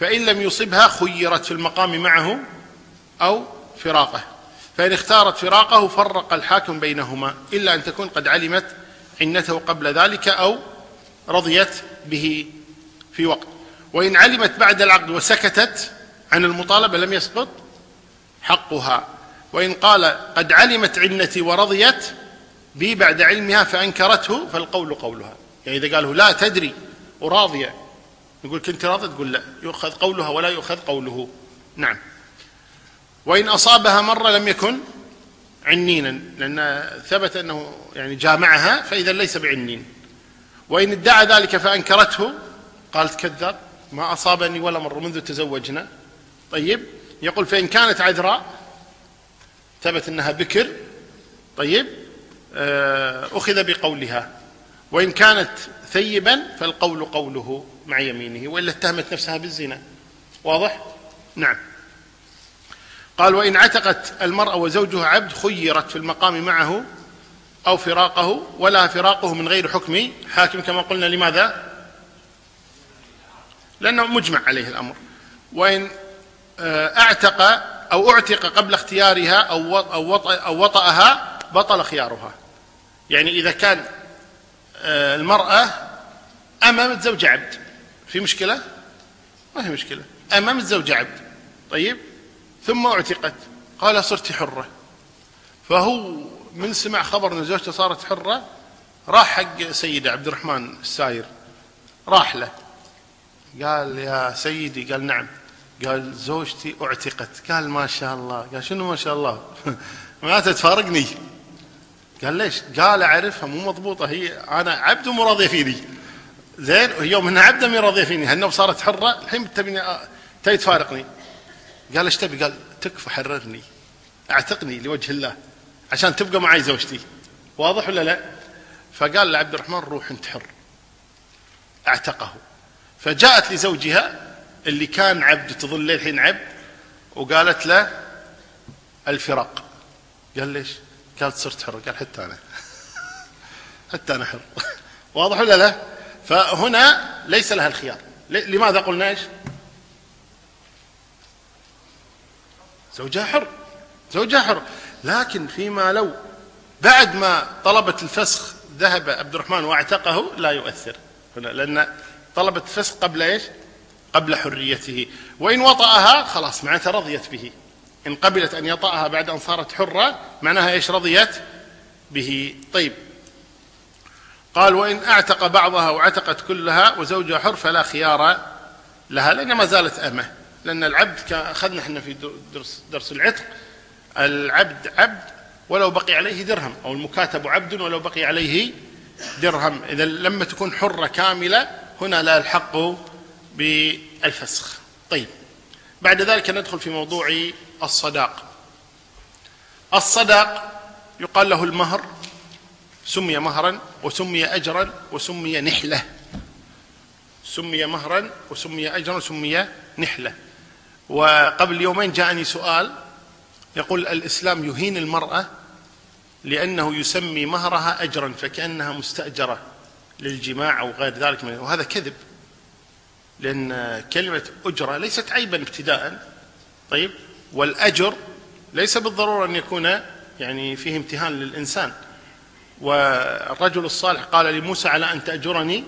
فإن لم يصبها خيرت في المقام معه أو فراقه. فإن اختارت فراقه فرق الحاكم بينهما إلا أن تكون قد علمت عنته قبل ذلك أو رضيت به في وقت. وإن علمت بعد العقد وسكتت عن المطالبة لم يسقط حقها. وإن قال قد علمت عنتي ورضيت بي بعد علمها فأنكرته فالقول قولها. يعني إذا قاله لا تدري وراضية يقول كنت راضي تقول لا يؤخذ قولها ولا يؤخذ قوله. نعم. وإن أصابها مرة لم يكن عنينا لأن ثبت أنه يعني جامعها فإذا ليس بعنين. وإن ادعى ذلك فأنكرته قالت كذاب. ما أصابني ولا مرة منذ تزوجنا. طيب يقول فإن كانت عذراء ثبت أنها بكر. طيب آه، أخذ بقولها. وإن كانت ثيبا فالقول قوله مع يمينه وإلا اتهمت نفسها بالزنا. واضح؟ نعم. قال وإن عتقت المرأة وزوجها عبد خيرت في المقام معه أو فراقه ولا فراقه من غير حكم. حاكم كما قلنا لماذا؟ لأنه مجمع عليه الأمر. وإن آه، أعتق أو أعتق قبل اختيارها أو أو وطأها بطل خيارها. يعني إذا كان آه، المرأة أمام زوج عبد. في مشكلة؟ ما في مشكلة. أمام زوج عبد. طيب؟ ثم أعتقت. قال صرت حرة. فهو من سمع خبر أن زوجته صارت حرة راح حق سيدة عبد الرحمن الساير. راح له. قال يا سيدي قال نعم. قال زوجتي أعتقت. قال ما شاء الله. قال شنو ما شاء الله؟ ما تفارقني قال ليش؟ قال أعرفها مو مضبوطة. هي أنا عبد ومو راضيه فيني. زين يوم إنها عبدة مو راضيه فيني؟ هالنوم صارت حرة الحين تبيني تبي تفارقني. قال إيش تبي؟ قال تكفى حررني. أعتقني لوجه الله. عشان تبقى معي زوجتي. واضح ولا لا؟ فقال لعبد الرحمن روح انت حر. أعتقه. فجاءت لزوجها اللي كان عبد تظل الحين عبد وقالت له الفراق. قال ليش؟ قالت صرت حر. قال حتى أنا. حتى أنا حر. واضح ولا لا؟ فهنا ليس لها الخيار. لماذا قلنا إيش؟ زوجها حر. زوجها حر. لكن فيما لو بعد ما طلبت الفسخ ذهب عبد الرحمن واعتقه لا يؤثر. هنا لأن طلبت الفسخ قبل إيش؟ قبل حريته. وإن وطأها خلاص معناتها رضيت به. إن قبلت أن يطأها بعد أن صارت حرة معناها إيش؟ رضيت به. طيب. قال وإن أعتق بعضها وعتقت كلها وزوجها حر فلا خيار لها لأن ما زالت أمة. لأن العبد أخذنا إحنا في درس, درس العتق. العبد عبد ولو بقي عليه درهم أو المكاتب عبد ولو بقي عليه درهم. إذا لما تكون حرة كاملة هنا لا الحق بالفسخ. طيب. بعد ذلك ندخل في موضوع الصداق. الصداق يقال له المهر سمي مهرا وسمي أجرا وسمي نحلة. سمي مهرا وسمي أجرا وسمي نحلة. وقبل يومين جاءني سؤال يقول الإسلام يهين المرأة لأنه يسمي مهرها أجرا فكأنها مستأجرة. للجماع أو غير ذلك من وهذا كذب. لأن كلمة أجرة ليست عيبا ابتداء. طيب. والأجر ليس بالضرورة أن يكون يعني فيه امتهان للإنسان. والرجل الصالح قال لموسى على أن تأجرني؟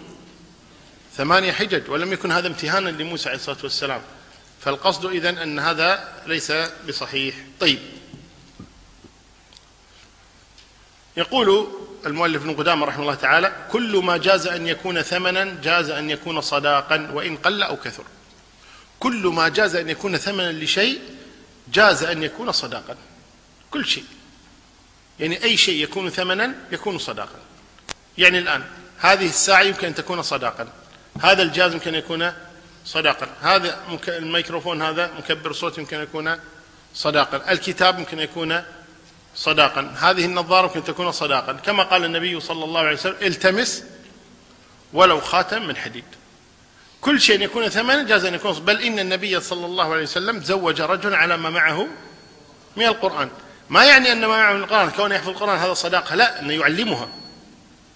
ثمانية حجج. ولم يكن هذا امتهانا لموسى عليه الصلاة والسلام. فالقصد إذن أن هذا ليس بصحيح. طيب. يقول المؤلف ابن قدامة رحمه الله تعالى كل ما جاز أن يكون ثمنا جاز أن يكون صداقا وإن قل أو كثر. كل ما جاز أن يكون ثمنا لشيء جاز أن يكون صداقا. كل شيء. يعني أي شيء يكون ثمنا يكون صداقا. يعني الآن هذه الساعة يمكن أن تكون صداقا. هذا الجهاز يمكن أن يكون صداقا. هذا الميكروفون هذا مكبر صوت يمكن أن يكون صداقا. الكتاب يمكن أن يكون صداقا. هذه النظارة يمكن تكون صداقا. كما قال النبي صلى الله عليه وسلم التمس ولو خاتم من حديد. كل شيء يكون ثمنا جاز أن يكون بل إن النبي صلى الله عليه وسلم زوج رجلا على ما معه من القرآن. ما يعني أن ما معه من القرآن؟ كونه يحفظ القرآن هذا صداقة؟ لا أنه يعلمها.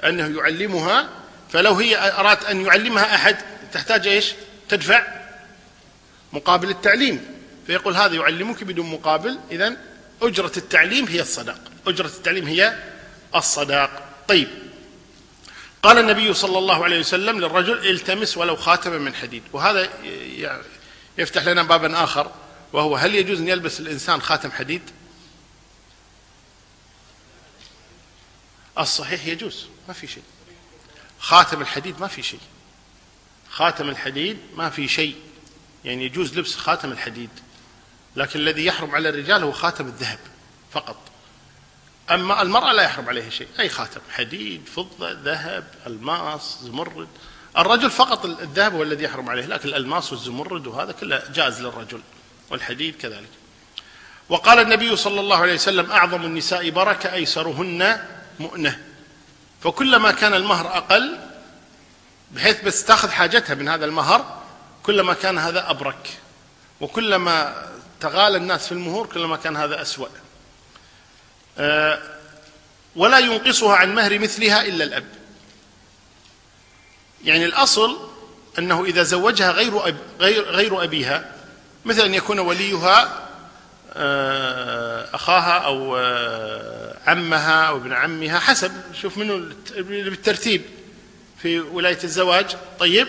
أنه يعلمها. فلو هي أراد أن يعلمها أحد تحتاج إيش؟ تدفع مقابل التعليم. فيقول هذا يعلمك بدون مقابل. إذن أجرة التعليم هي الصداق. أجرة التعليم هي الصداق. طيب. قال النبي صلى الله عليه وسلم للرجل التمس ولو خاتما من حديد. وهذا يفتح لنا بابا آخر وهو هل يجوز أن يلبس الإنسان خاتم حديد؟ الصحيح يجوز ما في شيء. خاتم الحديد ما في شيء. خاتم الحديد ما في شيء. يعني يجوز لبس خاتم الحديد. لكن الذي يحرم على الرجال هو خاتم الذهب فقط. أما المرأة لا يحرم عليها شيء أي خاتم حديد فضة ذهب ألماس زمرد. الرجل فقط الذهب هو الذي يحرم عليه لكن الألماس والزمرد وهذا كله جائز للرجل والحديد كذلك. وقال النبي صلى الله عليه وسلم أعظم النساء بركة أيسرهن مؤنة. فكلما كان المهر أقل بحيث بس تاخذ حاجتها من هذا المهر كلما كان هذا أبرك. وكلما تغالى الناس في المهور كلما كان هذا أسوأ. آه، ولا ينقصها عن مهر مثلها إلا الأب. يعني الأصل أنه إذا زوجها غير, أب غير, غير أبيها مثل أن يكون وليها آه، أخاها أو آه، عمها أو ابن عمها حسب. شوف منه بالترتيب في ولاية الزواج. طيب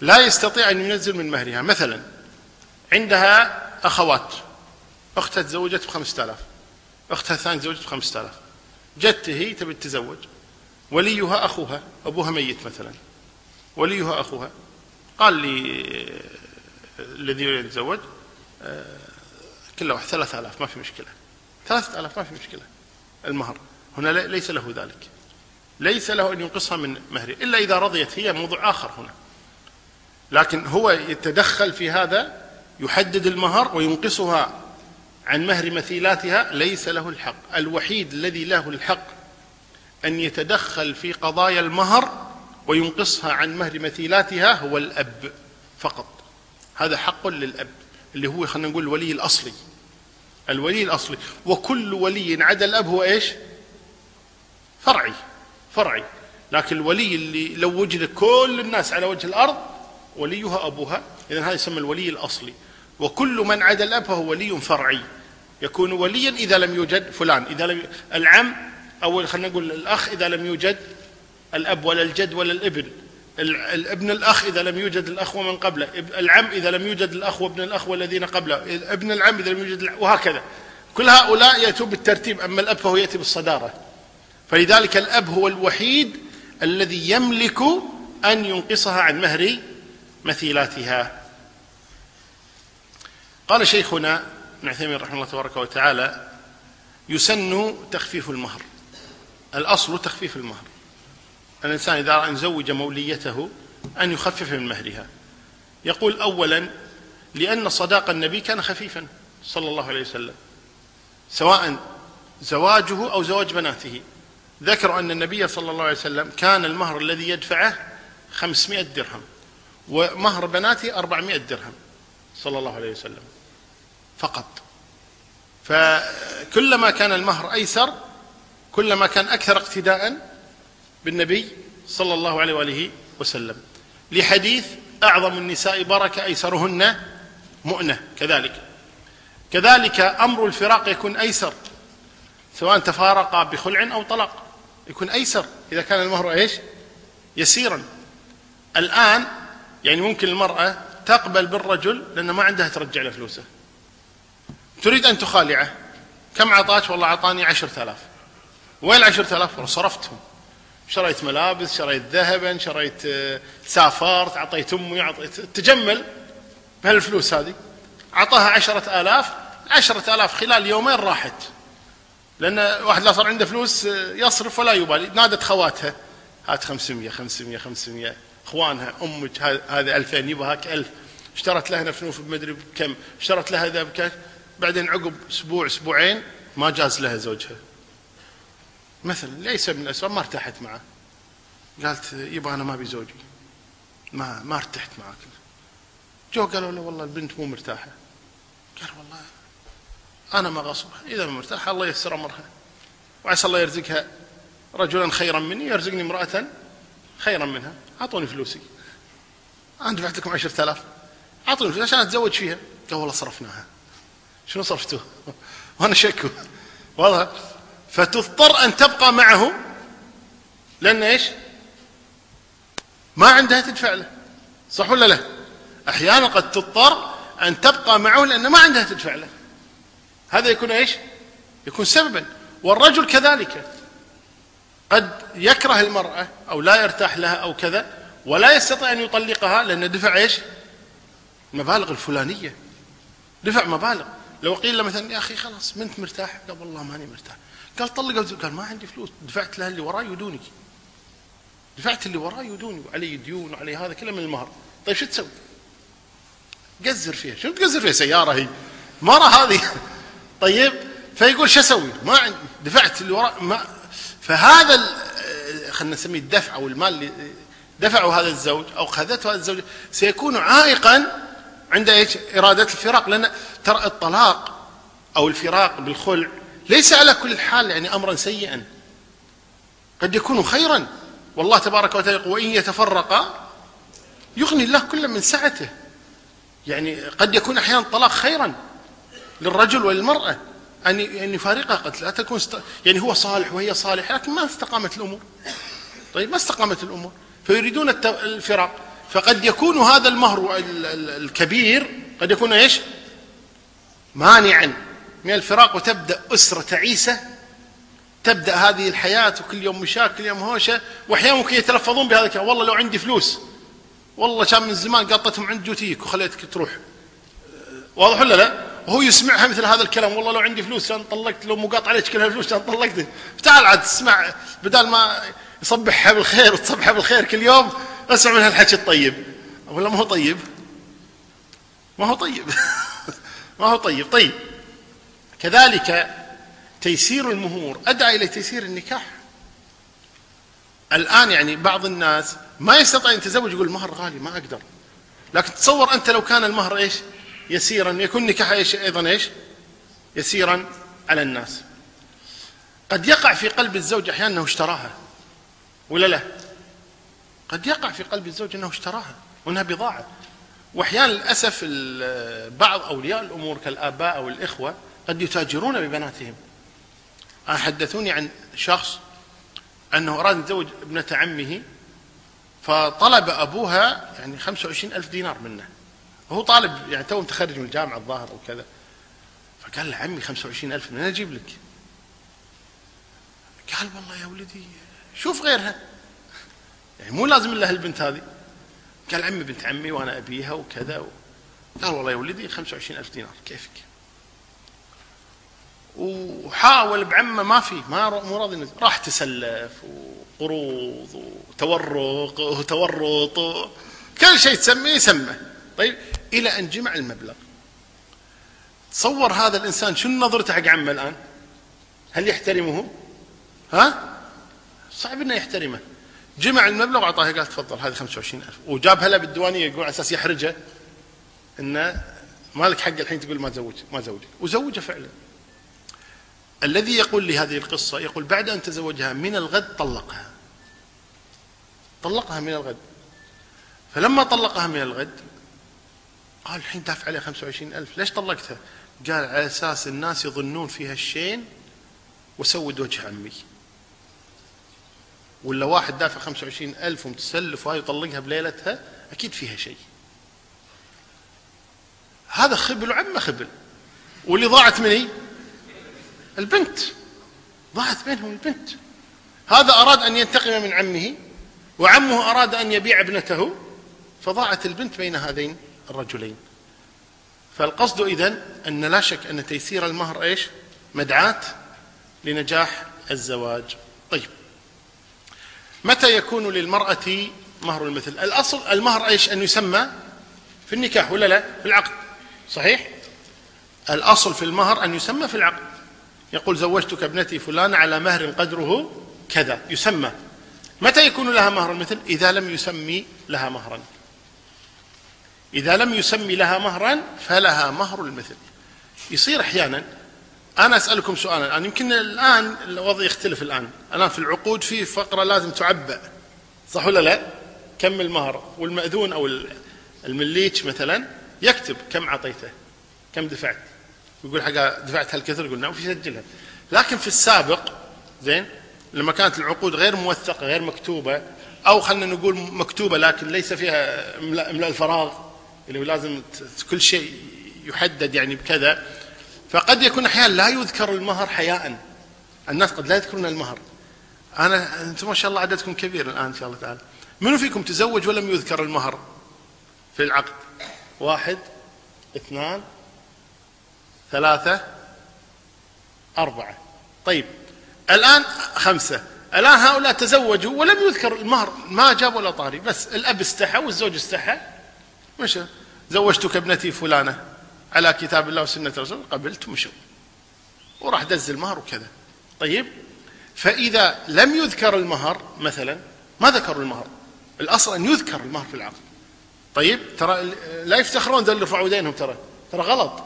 لا يستطيع أن ينزل من مهرها. مثلا عندها أخوات. أختها تزوجت بخمسة آلاف. أختها الثانية تزوجت بخمسة آلاف. جت هي تبي تتزوج. وليها أخوها. أبوها ميت مثلا. وليها أخوها. قال لي الذي يريد يتزوج آه، كل واحد ثلاثة آلاف. ما في مشكلة. ثلاثة آلاف ما في مشكلة. المهر هنا ليس له ذلك. ليس له أن ينقصها من مهره إلا إذا رضيت. هي موضوع آخر هنا. لكن هو يتدخل في هذا يحدد المهر وينقصها عن مهر مثيلاتها ليس له الحق. الوحيد الذي له الحق أن يتدخل في قضايا المهر وينقصها عن مهر مثيلاتها هو الأب فقط. هذا حق للأب اللي هو خلينا نقول الولي الأصلي. الولي الأصلي. وكل ولي عدا الأب هو إيش؟ فرعي فرعي. لكن الولي اللي لو وجد كل الناس على وجه الأرض وليها أبوها إذا هذا يسمى الولي الأصلي. وكل من عدا الأب فهو ولي فرعي. يكون وليا إذا لم يوجد فلان. إذا لم العم أو خلينا نقول الأخ إذا لم يوجد الأب ولا الجد ولا الابن. ابن الأخ إذا لم يوجد الأخ ومن قبله. العم إذا لم يوجد الأخ وابن الأخ والذين قبله. ابن العم إذا لم يوجد وهكذا. كل هؤلاء يأتوا بالترتيب أما الأب فهو يأتي بالصدارة. فلذلك الأب هو الوحيد الذي يملك أن ينقصها عن مهر مثيلاتها. قال شيخنا ابن عثيمين رحمه الله تبارك وتعالى يسن تخفيف المهر. الأصل تخفيف المهر. الإنسان إذا أراد أن يزوج موليته أن يخفف من مهرها. يقول أولا لأن صداق النبي كان خفيفا صلى الله عليه وسلم سواء زواجه أو زواج بناته. ذكر أن النبي صلى الله عليه وسلم كان المهر الذي يدفعه خمسمائة درهم ومهر بناته أربعمائة درهم صلى الله عليه وسلم. فقط. فكلما كان المهر أيسر كلما كان أكثر اقتداء بالنبي صلى الله عليه وآله وسلم. لحديث أعظم النساء بركة أيسرهن مؤنة كذلك. كذلك أمر الفراق يكون أيسر سواء تفارقا بخلع أو طلاق يكون أيسر. إذا كان المهر إيش؟ يسيرا. الآن يعني ممكن المرأة تقبل بالرجل لأن ما عندها ترجع له فلوسه تريد أن تخالعه؟ كم عطاك؟ والله أعطاني عشرة آلاف وين العشرة آلاف صرفتهم. شريت ملابس شريت ذهبا شريت آه، سافرت أعطيت أمي أعطيت تجمل بهالفلوس هذه. أعطاها عشرة آلاف. عشرة آلاف خلال يومين راحت. لأن واحد لا صار عنده فلوس آه، يصرف ولا يبالي. نادت خواتها. هات خمسمية خمسمية خمسمية. إخوانها أمك هذا 2000 يبغى هاك 1000 اشترت لها نفنوف بمدري بكم. اشترت لها ذا بكم بعدين عقب أسبوع أسبوعين ما جاز لها زوجها. مثلا ليس من الأسباب ما ارتاحت معه. قالت يبا أنا ما أبي زوجي. ما ما ارتحت معك. جو قالوا له والله البنت مو مرتاحة. قال والله أنا ما غصبها. إذا ما مرتاحة الله ييسر أمرها. وعسى الله يرزقها رجلا خيرا مني يرزقني امرأة خيرا منها. أعطوني فلوسي. أنا دفعت لكم عشرة آلاف. أعطوني فلوس عشان أتزوج فيها. قال والله صرفناها. شنو صرفتوا وأنا شكو. واضح فتضطر أن تبقى معه لأن إيش؟ ما عندها تدفع له. صح ولا لا؟ أحيانا قد تضطر أن تبقى معه لأن ما عندها تدفع له. هذا يكون إيش؟ يكون سببا. والرجل كذلك. قد يكره المرأة أو لا يرتاح لها أو كذا ولا يستطيع أن يطلقها لأن دفع إيش؟ المبالغ الفلانية. دفع مبالغ. لو قيل له مثلا يا أخي خلاص ما أنت مرتاح؟ قال والله ماني مرتاح. قال طلق قال ما عندي فلوس دفعت لها اللي وراي ودوني دفعت اللي وراي ودوني وعلي ديون وعلي هذا كله من المهر. طيب شو تسوي؟ قزر فيها. شنو تقزر فيها؟ سيارة هي. مرة هذه. طيب فيقول شو أسوي؟ ما عندي دفعت اللي وراي ما. فهذا خلينا نسميه الدفع أو المال اللي دفعه هذا الزوج أو خذته هذا الزوج سيكون عائقا عند إيش؟ إرادة الفراق لأن ترى الطلاق أو الفراق بالخلع ليس على كل حال يعني امرا سيئا. قد يكون خيرا. والله تبارك وتعالى وإن يتفرقا يغني الله كل من سعته. يعني قد يكون أحيانا الطلاق خيرا للرجل وللمراه أن أن يفارقها قد لا تكون است... يعني هو صالح وهي صالحة لكن ما استقامت الأمور. طيب ما استقامت الأمور؟ فيريدون الفراق. فقد يكون هذا المهر الكبير قد يكون إيش؟ مانعا. من الفراق وتبدأ أسرة تعيسه تبدأ هذه الحياة وكل يوم مشاكل يوم هوشة واحيانا ممكن يتلفظون بهذا الكلام. والله لو عندي فلوس. والله كان من زمان قطتهم عند جوتيك وخليتك تروح. واضح ولا لا؟ وهو يسمعها مثل هذا الكلام. والله لو عندي فلوس كان طلقت لو مو قاطع عليك كل هالفلوس كان طلقت. فتعال عاد تسمع بدال ما يصبحها بالخير وتصبحها بالخير كل يوم. أسمع من هالحكي الطيب. ولا ما هو طيب. ما هو طيب. ما هو طيب. طيب. كذلك تيسير المهور. أدعى إلى تيسير النكاح. الآن يعني بعض الناس ما يستطيع أن يتزوج يقول المهر غالي ما أقدر. لكن تصور أنت لو كان المهر إيش؟ يسيرا. يكون نكاح إيش؟ أيضا إيش؟ يسيرا على الناس. قد يقع في قلب الزوج أحيانا إنه اشتراها. ولا لا؟ قد يقع في قلب الزوج أنه اشتراها وأنها بضاعة. وأحيانا للأسف بعض أولياء الأمور كالآباء أو الإخوة قد يتاجرون ببناتهم. حدثوني عن شخص أنه أراد أن يتزوج ابنة عمه فطلب أبوها يعني 25 ألف دينار منه. وهو طالب يعني تو متخرج من الجامعة الظاهر أو كذا. فقال له عمي 25 ألف من أجيب لك؟ قال والله يا ولدي شوف غيرها. يعني مو لازم إلا البنت هذه. قال عمي بنت عمي وأنا أبيها وكذا و... قال والله يا ولدي 25 ألف دينار كيفك؟ وحاول بعمه ما في ما مو راضي راح تسلف وقروض وتورق وتورط. كل شيء تسميه يسمه. طيب إلى أن جمع المبلغ. تصور هذا الإنسان شنو نظرته حق عمه الآن؟ هل يحترمه؟ ها؟ صعب إنه يحترمه. جمع المبلغ واعطاه قال تفضل هذه 25000 وجابها له بالديوانية يقول على أساس يحرجه انه مالك حق الحين تقول ما تزوج ما زوجك وزوجه فعلا. الذي يقول لي هذه القصة يقول بعد أن تزوجها من الغد طلقها. طلقها من الغد. فلما طلقها من الغد قال الحين دافع عليها 25000 ليش طلقتها؟ قال على أساس الناس يظنون فيها الشين وسود وجه عمي. ولا واحد دافع 25 ألف ومتسلف وهاي يطلقها بليلتها أكيد فيها شيء. هذا خبل وعمة خبل. واللي ضاعت مني البنت. ضاعت بينهم البنت. هذا أراد أن ينتقم من عمه وعمه أراد أن يبيع ابنته فضاعت البنت بين هذين الرجلين. فالقصد إذن أن لا شك أن تيسير المهر إيش؟ مدعاة لنجاح الزواج. طيب. متى يكون للمرأة مهر المثل الأصل المهر إيش؟ أن يسمى في النكاح ولا لا؟ في العقد. صحيح؟ الأصل في المهر أن يسمى في العقد. يقول زوجتك ابنتي فلان على مهر قدره كذا يسمى. متى يكون لها مهر المثل إذا لم يسمي لها مهرا. إذا لم يسمي لها مهرا فلها مهر المثل يصير أحيانا أنا أسألكم سؤالا. الآن يمكن الآن الوضع يختلف الآن. الآن في العقود في فقرة لازم تعبأ. صح ولا لا؟ كم المهر؟ والمأذون أو المليك مثلا يكتب كم أعطيته كم دفعت. يقول حاجة دفعت هالكثر يقول نعم في يسجلها؟ لكن في السابق زين لما كانت العقود غير موثقة غير مكتوبة أو خلينا نقول مكتوبة لكن ليس فيها إملاء الفراغ اللي لازم كل شيء يحدد يعني بكذا فقد يكون أحيانا لا يذكر المهر حياء. الناس قد لا يذكرون المهر. أنا أنتم ما شاء الله عددكم كبير الآن إن شاء الله تعالى. منو فيكم تزوج ولم يذكر المهر في العقد؟ واحد اثنان ثلاثة أربعة. طيب الآن خمسة. الآن هؤلاء تزوجوا ولم يذكر المهر ما جاب ولا طاري بس الأب استحى والزوج استحى. مش زوجتك ابنتي فلانة. على كتاب الله وسنة الرسول قبلت مشوا وراح دز المهر وكذا. طيب؟ فإذا لم يذكر المهر مثلا ما ذكروا المهر. الأصل أن يذكر المهر في العقد. طيب؟ ترى لا يفتخرون ذول اللي رفعوا دينهم ترى. ترى غلط.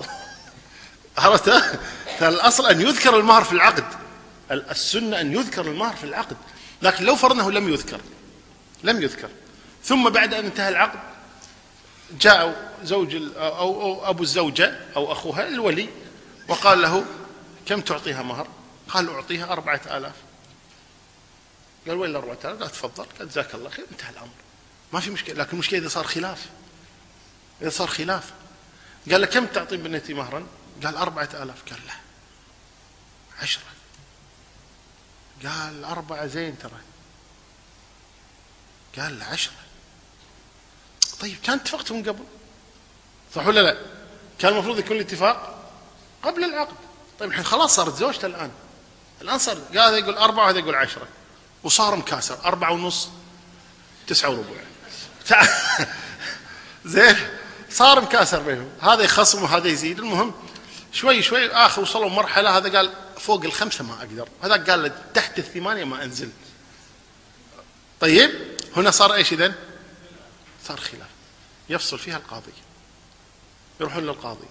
عرفت؟ ترى الأصل أن يذكر المهر في العقد. السنة أن يذكر المهر في العقد. لكن لو فرضناه لم يذكر. لم يذكر. ثم بعد أن انتهى العقد جاء زوج أو, أبو الزوجة أو أخوها الولي وقال له كم تعطيها مهر؟ قال أعطيها أربعة آلاف. قال وين الأربعة آلاف؟ قال تفضل. قال جزاك الله خير انتهى الأمر. ما في مشكلة لكن المشكلة إذا صار خلاف. إذا صار خلاف. قال له كم تعطي بنتي مهرا؟ قال أربعة آلاف. قال لا. عشرة. قال أربعة زين ترى. قال له عشرة. طيب كان اتفقتوا من قبل؟ صح ولا لا؟ كان المفروض يكون الاتفاق قبل العقد. طيب الحين خلاص صارت زوجته الآن. الآن صار هذا يقول أربعة وهذا يقول عشرة. وصار مكاسر أربعة ونص تسعة وربع. زين صار مكاسر بينهم. هذا يخصم وهذا يزيد. المهم شوي شوي آخر وصلوا مرحلة هذا قال فوق الخمسة ما أقدر. هذا قال تحت الثمانية ما أنزل. طيب هنا صار إيش إذن؟ صار خلاف. يفصل فيها القاضي. يروحون للقاضي.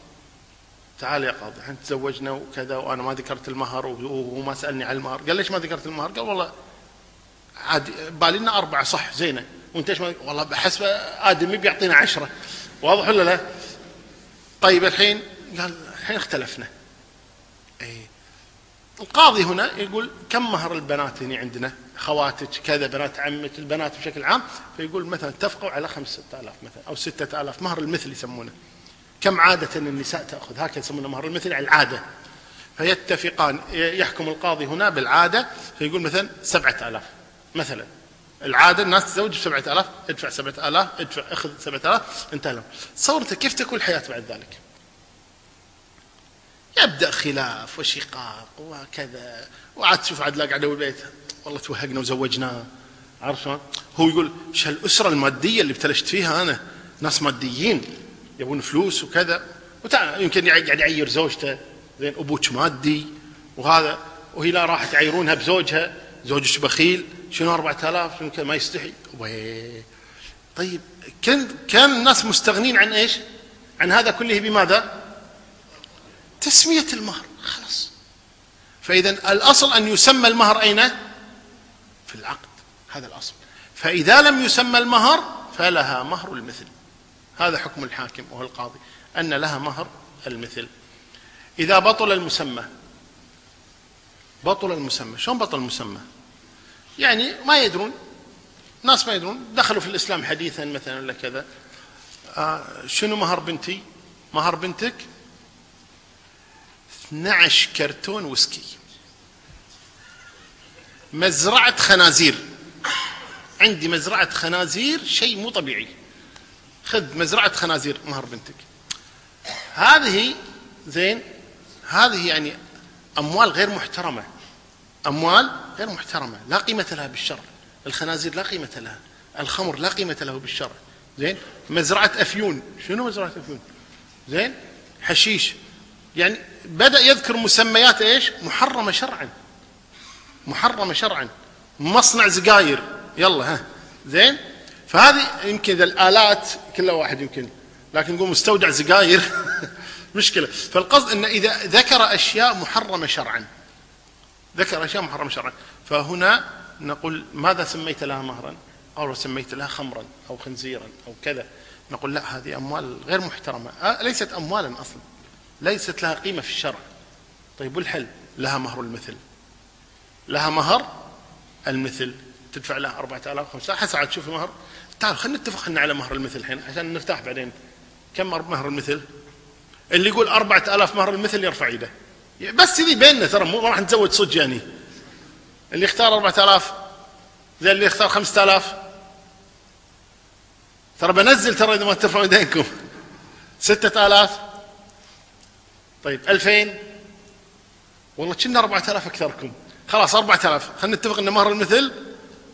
تعال يا قاضي إحنا تزوجنا وكذا وأنا ما ذكرت المهر وهو ما سألني عن المهر. قال ليش ما ذكرت المهر؟ قال والله عادي بالي لنا أربعة صح زينة. وأنت إيش والله بحسب آدمي بيعطينا عشرة. واضح ولا لا؟ طيب الحين؟ قال الحين اختلفنا. اي القاضي هنا يقول كم مهر البنات هنا عندنا؟ خواتك كذا بنات عمك البنات بشكل عام. فيقول مثلا اتفقوا على خمسة آلاف مثلا أو ستة آلاف مهر المثل يسمونه. كم عادة النساء تأخذ؟ هكذا يسمونه مهر المثل على العادة. فيتفقان يحكم القاضي هنا بالعادة. فيقول مثلا سبعة آلاف مثلا. العادة الناس تزوج بسبعة آلاف ادفع سبعة آلاف ادفع اخذ سبعة آلاف انتهى لهم كيف تكون الحياة بعد ذلك؟ يبدأ خلاف وشقاق وكذا. وعاد تشوف عاد قاعد بالبيت والله توهقنا وزوجناه عارف؟ هو يقول إيش هالاسره المادية اللي ابتلشت فيها أنا؟ ناس ماديين يبون فلوس وكذا. يمكن قاعد يعير زوجته. زين أبوك مادي وهذا. وهي لا راح تعيرونها بزوجها. زوجك بخيل. شنو 4000 شنو ما يستحي. طيب كان كان الناس مستغنين عن إيش؟ عن هذا كله بماذا؟ تسميه المهر. خلاص. فاذا الأصل أن يسمى المهر أين؟ في العقد. هذا الأصل. فإذا لم يسمى المهر فلها مهر المثل. هذا حكم الحاكم وهو القاضي أن لها مهر المثل. إذا بطل المسمى بطل المسمى. شلون بطل المسمى؟ يعني ما يدرون. ناس ما يدرون. دخلوا في الإسلام حديثا مثلا ولا كذا آه شنو مهر بنتي؟ مهر بنتك؟ 12 كرتون ويسكي مزرعة خنازير. عندي مزرعة خنازير شيء مو طبيعي. خذ مزرعة خنازير مهر بنتك. هذه زين هذه يعني أموال غير محترمة. أموال غير محترمة. لا قيمة لها بالشرع. الخنازير لا قيمة لها. الخمر لا قيمة له بالشرع. زين؟ مزرعة أفيون. شنو مزرعة أفيون؟ زين؟ حشيش. يعني بدأ يذكر مسميات إيش؟ محرمة شرعا. محرمة شرعا. مصنع سجاير يلا ها. زين؟ فهذه يمكن إذا الآلات كل واحد يمكن لكن نقول مستودع سجاير مشكلة. فالقصد إن إذا ذكر أشياء محرمة شرعا. ذكر أشياء محرمة شرعا. فهنا نقول ماذا سميت لها مهرا؟ أو سميت لها خمرا أو خنزيرا أو كذا. نقول لا هذه أموال غير محترمة. آه، ليست أموالا أصلا. ليست لها قيمة في الشرع. طيب والحل لها مهر المثل. لها مهر المثل. تدفع لها 4000 5000 حسب عاد تشوف المهر. تعال خلينا نتفق إحنا على مهر المثل الحين عشان نرتاح بعدين. كم مهر المثل؟ اللي يقول 4000 مهر المثل يرفع يده. بس ذي بيننا ترى مو راح نتزوج صدق يعني. اللي يختار 4000 زي اللي يختار 5000 ترى بنزل ترى إذا ما ترفعوا يدينكم. 6000 طيب 2000 والله كنا 4000 أكثركم. خلاص 4000 خلينا نتفق إن مهر المثل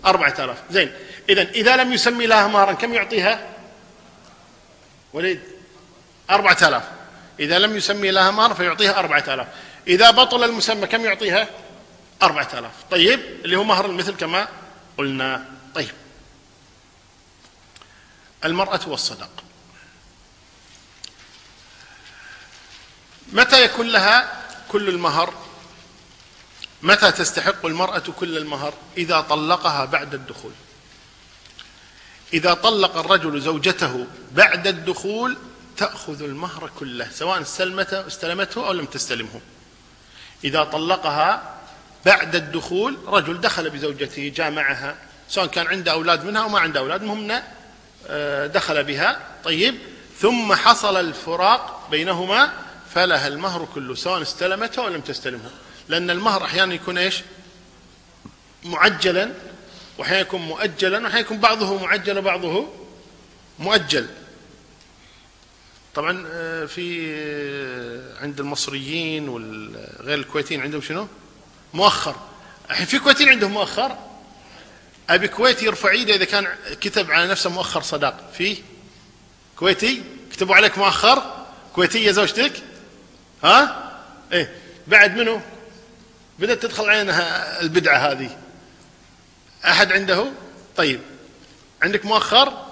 4000 زين. اذا إذا لم يسمي لها مهرا كم يعطيها؟ وليد 4000 إذا لم يسمي لها مهر فيعطيها 4000 إذا بطل المسمى كم يعطيها؟ أربعة آلاف. طيب اللي هو مهر المثل كما قلنا. طيب. المرأة والصدق. متى يكون لها كل المهر؟ متى تستحق المرأة كل المهر؟ إذا طلقها بعد الدخول. إذا طلق الرجل زوجته بعد الدخول تأخذ المهر كله سواء استلمته استلمته أو لم تستلمه. إذا طلقها بعد الدخول رجل دخل بزوجته جامعها سواء كان عنده أولاد منها أو ما عنده أولاد المهم آه، دخل بها. طيب ثم حصل الفراق بينهما فلها المهر كله سواء استلمته أو لم تستلمه. لأن المهر أحيانا يكون إيش؟ معجلا وأحيانا يكون مؤجلا وأحيانا يكون بعضه معجل وبعضه مؤجل. طبعا آه، في آه، عند المصريين وغير الكويتيين عندهم شنو؟ مؤخر. الحين في كويتيين عندهم مؤخر؟ أبي كويتي يرفع إيده إذا كان كتب على نفسه مؤخر صداق. في كويتي؟ كتبوا عليك مؤخر؟ كويتية زوجتك؟ ها؟ إيه. بعد منه بدأت تدخل علينا البدعة هذه. أحد عنده؟ طيب. عندك مؤخر؟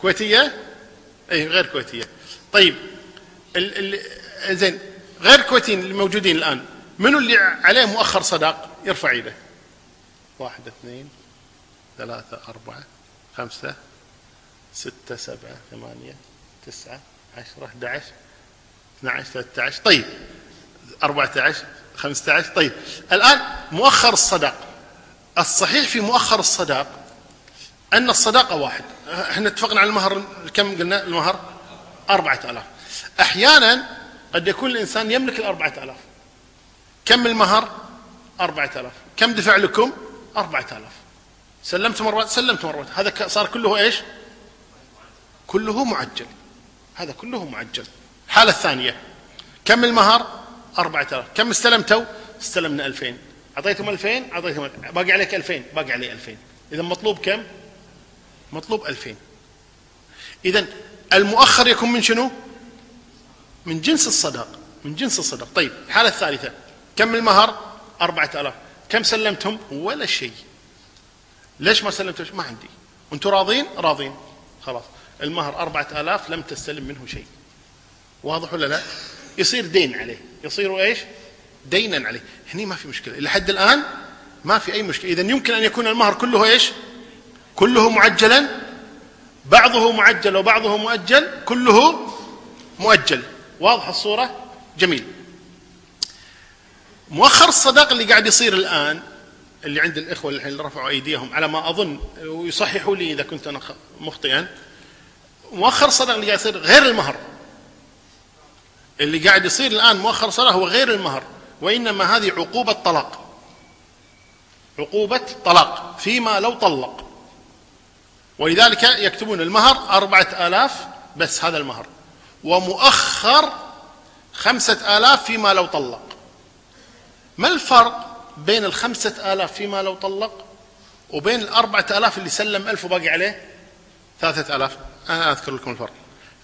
كويتية؟ اي غير كويتية. طيب. ال ال زين. غير الكويتيين الموجودين الآن منو اللي عليه مؤخر صداق؟ يرفع يده واحد اثنين ثلاثة أربعة خمسة ستة سبعة ثمانية تسعة عشرة 11 12 13 طيب. 14 15 طيب. الآن مؤخر الصداق. الصحيح في مؤخر الصداق أن الصداقة واحد. إحنا اتفقنا على المهر كم قلنا؟ المهر؟ أربعة آلاف. أحيانا قد يكون الإنسان يملك الأربعة آلاف. كم المهر؟ أربعة آلاف. كم دفع لكم؟ أربعة آلاف. سلمت مرات؟ سلمت مرات. هذا صار كله إيش؟ كله معجل. هذا كله معجل. الحالة الثانية كم المهر؟ أربعة آلاف. كم استلمتوا؟ استلمنا ألفين. أعطيتم ألفين؟ أعطيتم باقي عليك ألفين. باقي علي ألفين. إذا مطلوب كم؟ مطلوب ألفين. إذا المؤخر يكون من شنو؟ من جنس الصداق من جنس الصداق طيب الحالة الثالثة كم المهر؟ أربعة آلاف. كم سلمتم؟ ولا شيء. ليش ما سلمتم ما عندي. وأنتم راضين؟ راضين. خلاص. المهر أربعة آلاف لم تستلم منه شيء. واضح ولا لا؟ يصير دين عليه. يصير إيش؟ دينا عليه. هني ما في مشكلة. إلى حد الآن ما في أي مشكلة. إذا يمكن أن يكون المهر كله إيش؟ كله معجلا. بعضه معجل وبعضه مؤجل. كله مؤجل. واضح الصورة؟ جميل. مؤخر الصداق اللي قاعد يصير الآن اللي عند الإخوة اللي رفعوا أيديهم على ما أظن ويصححوا لي إذا كنت أنا مخطئا. مؤخر الصداق اللي قاعد يصير غير المهر. اللي قاعد يصير الآن مؤخر صلاة هو غير المهر وإنما هذه عقوبة طلاق. عقوبة طلاق فيما لو طلق. ولذلك يكتبون المهر أربعة آلاف بس هذا المهر ومؤخر خمسة آلاف فيما لو طلق. ما الفرق بين الخمسة آلاف فيما لو طلق وبين الأربعة آلاف اللي سلم ألف وباقي عليه؟ ثلاثة آلاف. أنا أذكر لكم الفرق.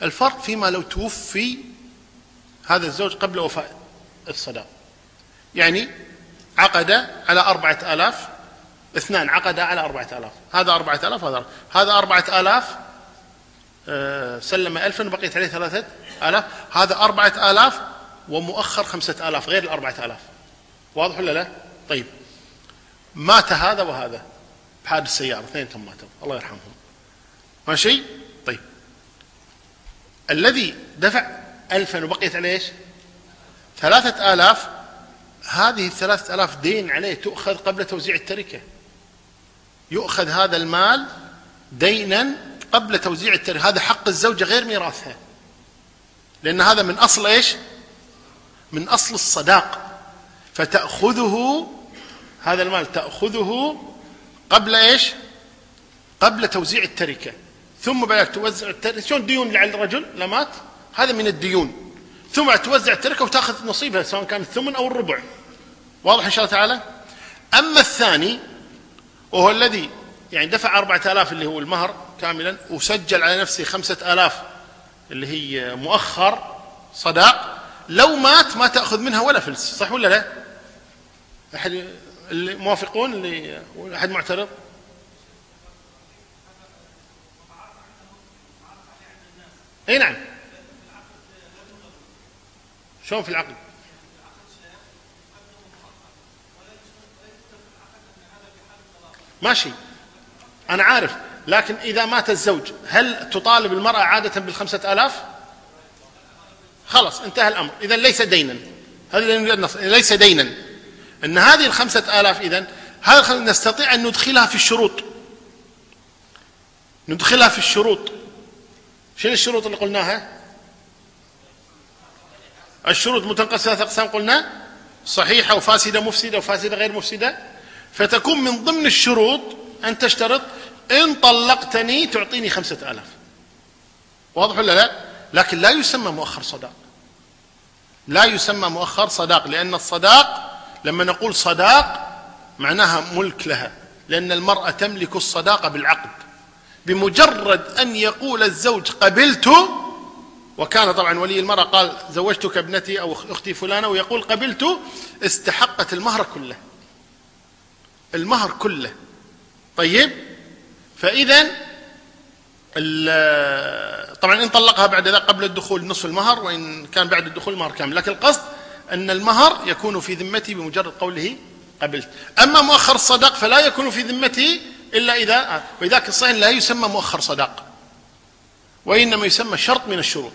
الفرق فيما لو توفي هذا الزوج قبل وفاء الصداق. يعني عقد على أربعة آلاف اثنان عقد على أربعة آلاف. هذا أربعة آلاف هذا هذا أربعة آلاف آه، سلم ألفا بقيت عليه ثلاثة آلاف. هذا أربعة آلاف ومؤخر خمسة آلاف غير الأربعة آلاف. واضح ولا لا؟ طيب. مات هذا وهذا. بحادث سيارة اثنين ماتوا. الله يرحمهم. ماشي؟ طيب. الذي دفع ألفا وبقيت عليه إيش؟ ثلاثة آلاف. هذه الثلاثة آلاف دين عليه تؤخذ قبل توزيع التركة. يؤخذ هذا المال دينا قبل توزيع التركة. هذا حق الزوجة غير ميراثها. لأن هذا من أصل إيش؟ من أصل الصداق. فتأخذه هذا المال تأخذه قبل إيش؟ قبل توزيع التركة. ثم بعد توزع التركة. شلون ديون على الرجل؟ لمات هذا من الديون. ثم توزع التركة وتأخذ نصيبها سواء كان الثمن أو الربع. واضح إن شاء الله تعالى؟ أما الثاني وهو الذي يعني دفع أربعة آلاف اللي هو المهر كاملا وسجل على نفسه خمسة آلاف اللي هي مؤخر صداق لو مات ما تأخذ منها ولا فلس صح ولا لا؟ أحد اللي موافقون؟ اللي أحد معترض؟ إي نعم. شلون في العقد ماشي. أنا عارف لكن إذا مات الزوج هل تطالب المرأة عادة بالخمسة آلاف؟ خلاص انتهى الأمر. إذا ليس دينا. هذا ليس دينا. أن هذه الخمسة آلاف إذا هذا نستطيع أن ندخلها في الشروط؟ ندخلها في الشروط. شنو الشروط اللي قلناها؟ الشروط متنقسمة ثلاث أقسام قلنا صحيحة وفاسدة مفسدة وفاسدة غير مفسدة. فتكون من ضمن الشروط أن تشترط إن طلقتني تعطيني خمسة آلاف. واضح ولا لا؟ لكن لا يسمى مؤخر صداق. لا يسمى مؤخر صداق لأن الصداق لما نقول صداق معناها ملك لها لأن المرأة تملك الصداقة بالعقد. بمجرد أن يقول الزوج قبلت وكان طبعا ولي المرأة قال زوجتك ابنتي أو أختي فلانة ويقول قبلت استحقت المهر كله. المهر كله. طيب؟ فإذا طبعا إن طلقها بعد ذلك قبل الدخول نصف المهر وإن كان بعد الدخول المهر كامل. لكن القصد أن المهر يكون في ذمتي بمجرد قوله قبلت. أما مؤخر الصدق فلا يكون في ذمته إلا إذا ولذلك الصحيح لا يسمى مؤخر صداق. وإنما يسمى شرط من الشروط.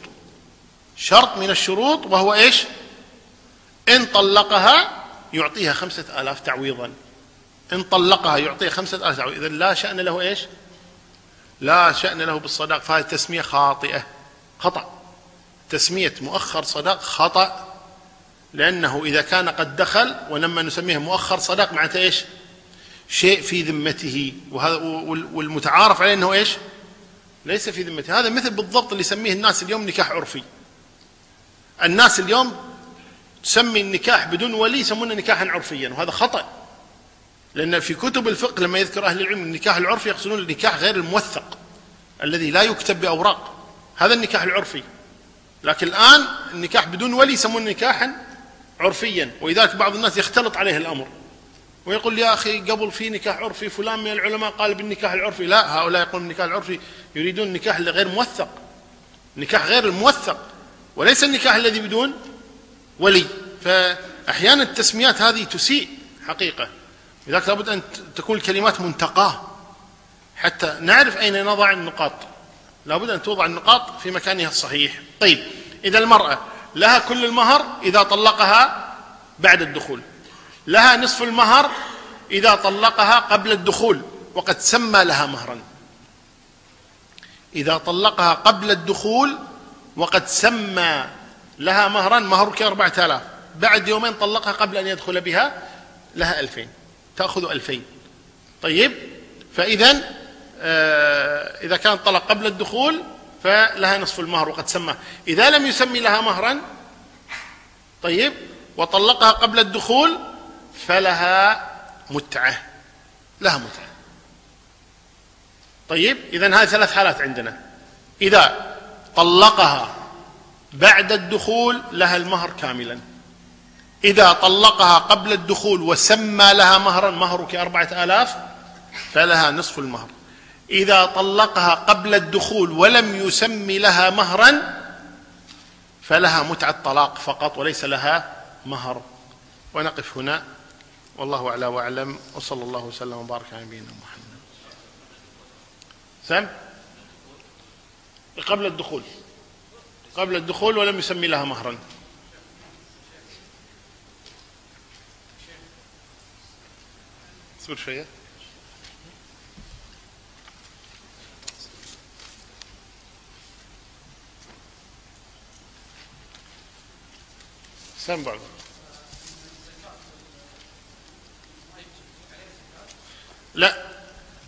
شرط من الشروط وهو إيش؟ إن طلقها يعطيها خمسة آلاف تعويضا. إن طلقها يعطيها خمسة آلاف تعويضا. إذا لا شأن له إيش؟ لا شأن له بالصداق. فهذه تسمية خاطئة. خطأ. تسمية مؤخر صداق خطأ. لأنه إذا كان قد دخل ولما نسميه مؤخر صداق معناته إيش؟ شيء في ذمته. وهذا والمتعارف عليه أنه إيش؟ ليس في ذمته هذا مثل بالضبط اللي يسميه الناس اليوم نكاح عرفي. الناس اليوم تسمي النكاح بدون ولي يسمونه نكاحا عرفيا وهذا خطأ. لأن في كتب الفقه لما يذكر أهل العلم النكاح العرفي يقصدون النكاح غير الموثق الذي لا يكتب بأوراق. هذا النكاح العرفي. لكن الآن النكاح بدون ولي يسمونه نكاحا عرفيا ولذلك بعض الناس يختلط عليه الأمر. ويقول يا أخي قبل في نكاح عرفي فلان من العلماء قال بالنكاح العرفي. لا هؤلاء يقولون النكاح العرفي يريدون النكاح غير موثق. نكاح غير الموثق. وليس النكاح الذي بدون ولي. فأحيانا التسميات هذه تسيء حقيقة. لذلك لابد أن تكون الكلمات منتقاة. حتى نعرف أين نضع النقاط. لابد أن توضع النقاط في مكانها الصحيح. طيب إذا المرأة لها كل المهر إذا طلقها بعد الدخول. لها نصف المهر إذا طلقها قبل الدخول وقد سمى لها مهرا. إذا طلقها قبل الدخول وقد سمى لها مهرا مهرك أربعة آلاف. بعد يومين طلقها قبل أن يدخل بها لها ألفين. تأخذ ألفين. طيب فإذا آه إذا كان طلق قبل الدخول فلها نصف المهر وقد سمى. إذا لم يسمي لها مهرا طيب وطلقها قبل الدخول فلها متعة لها متعة. طيب إذا هذه ثلاث حالات عندنا. إذا طلقها بعد الدخول لها المهر كاملا. إذا طلقها قبل الدخول وسمى لها مهرا مهرك أربعة آلاف فلها نصف المهر. إذا طلقها قبل الدخول ولم يسمي لها مهرا فلها متعة طلاق فقط وليس لها مهر. ونقف هنا. والله أعلى وأعلم وصلى الله وسلم وبارك على نبينا محمد. سم قبل الدخول. قبل الدخول ولم يسمي لها مهرا. صور شوية. سم بعض لا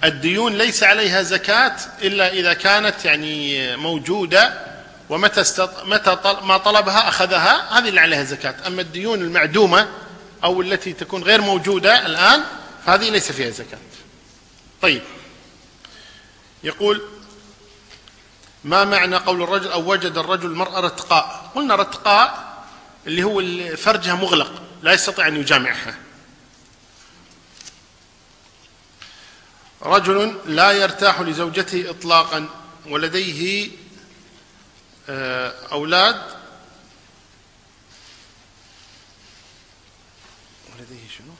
الديون ليس عليها زكاة إلا إذا كانت يعني موجودة ومتى استط... متى طل... ما طلبها أخذها هذه اللي عليها زكاة. أما الديون المعدومة أو التي تكون غير موجودة الآن فهذه ليس فيها زكاة. طيب. يقول ما معنى قول الرجل أو وجد الرجل المرأة رتقاء؟ قلنا رتقاء اللي هو فرجها مغلق لا يستطيع أن يجامعها. رجل لا يرتاح لزوجته إطلاقا ولديه آه، أولاد. ولديه شنو؟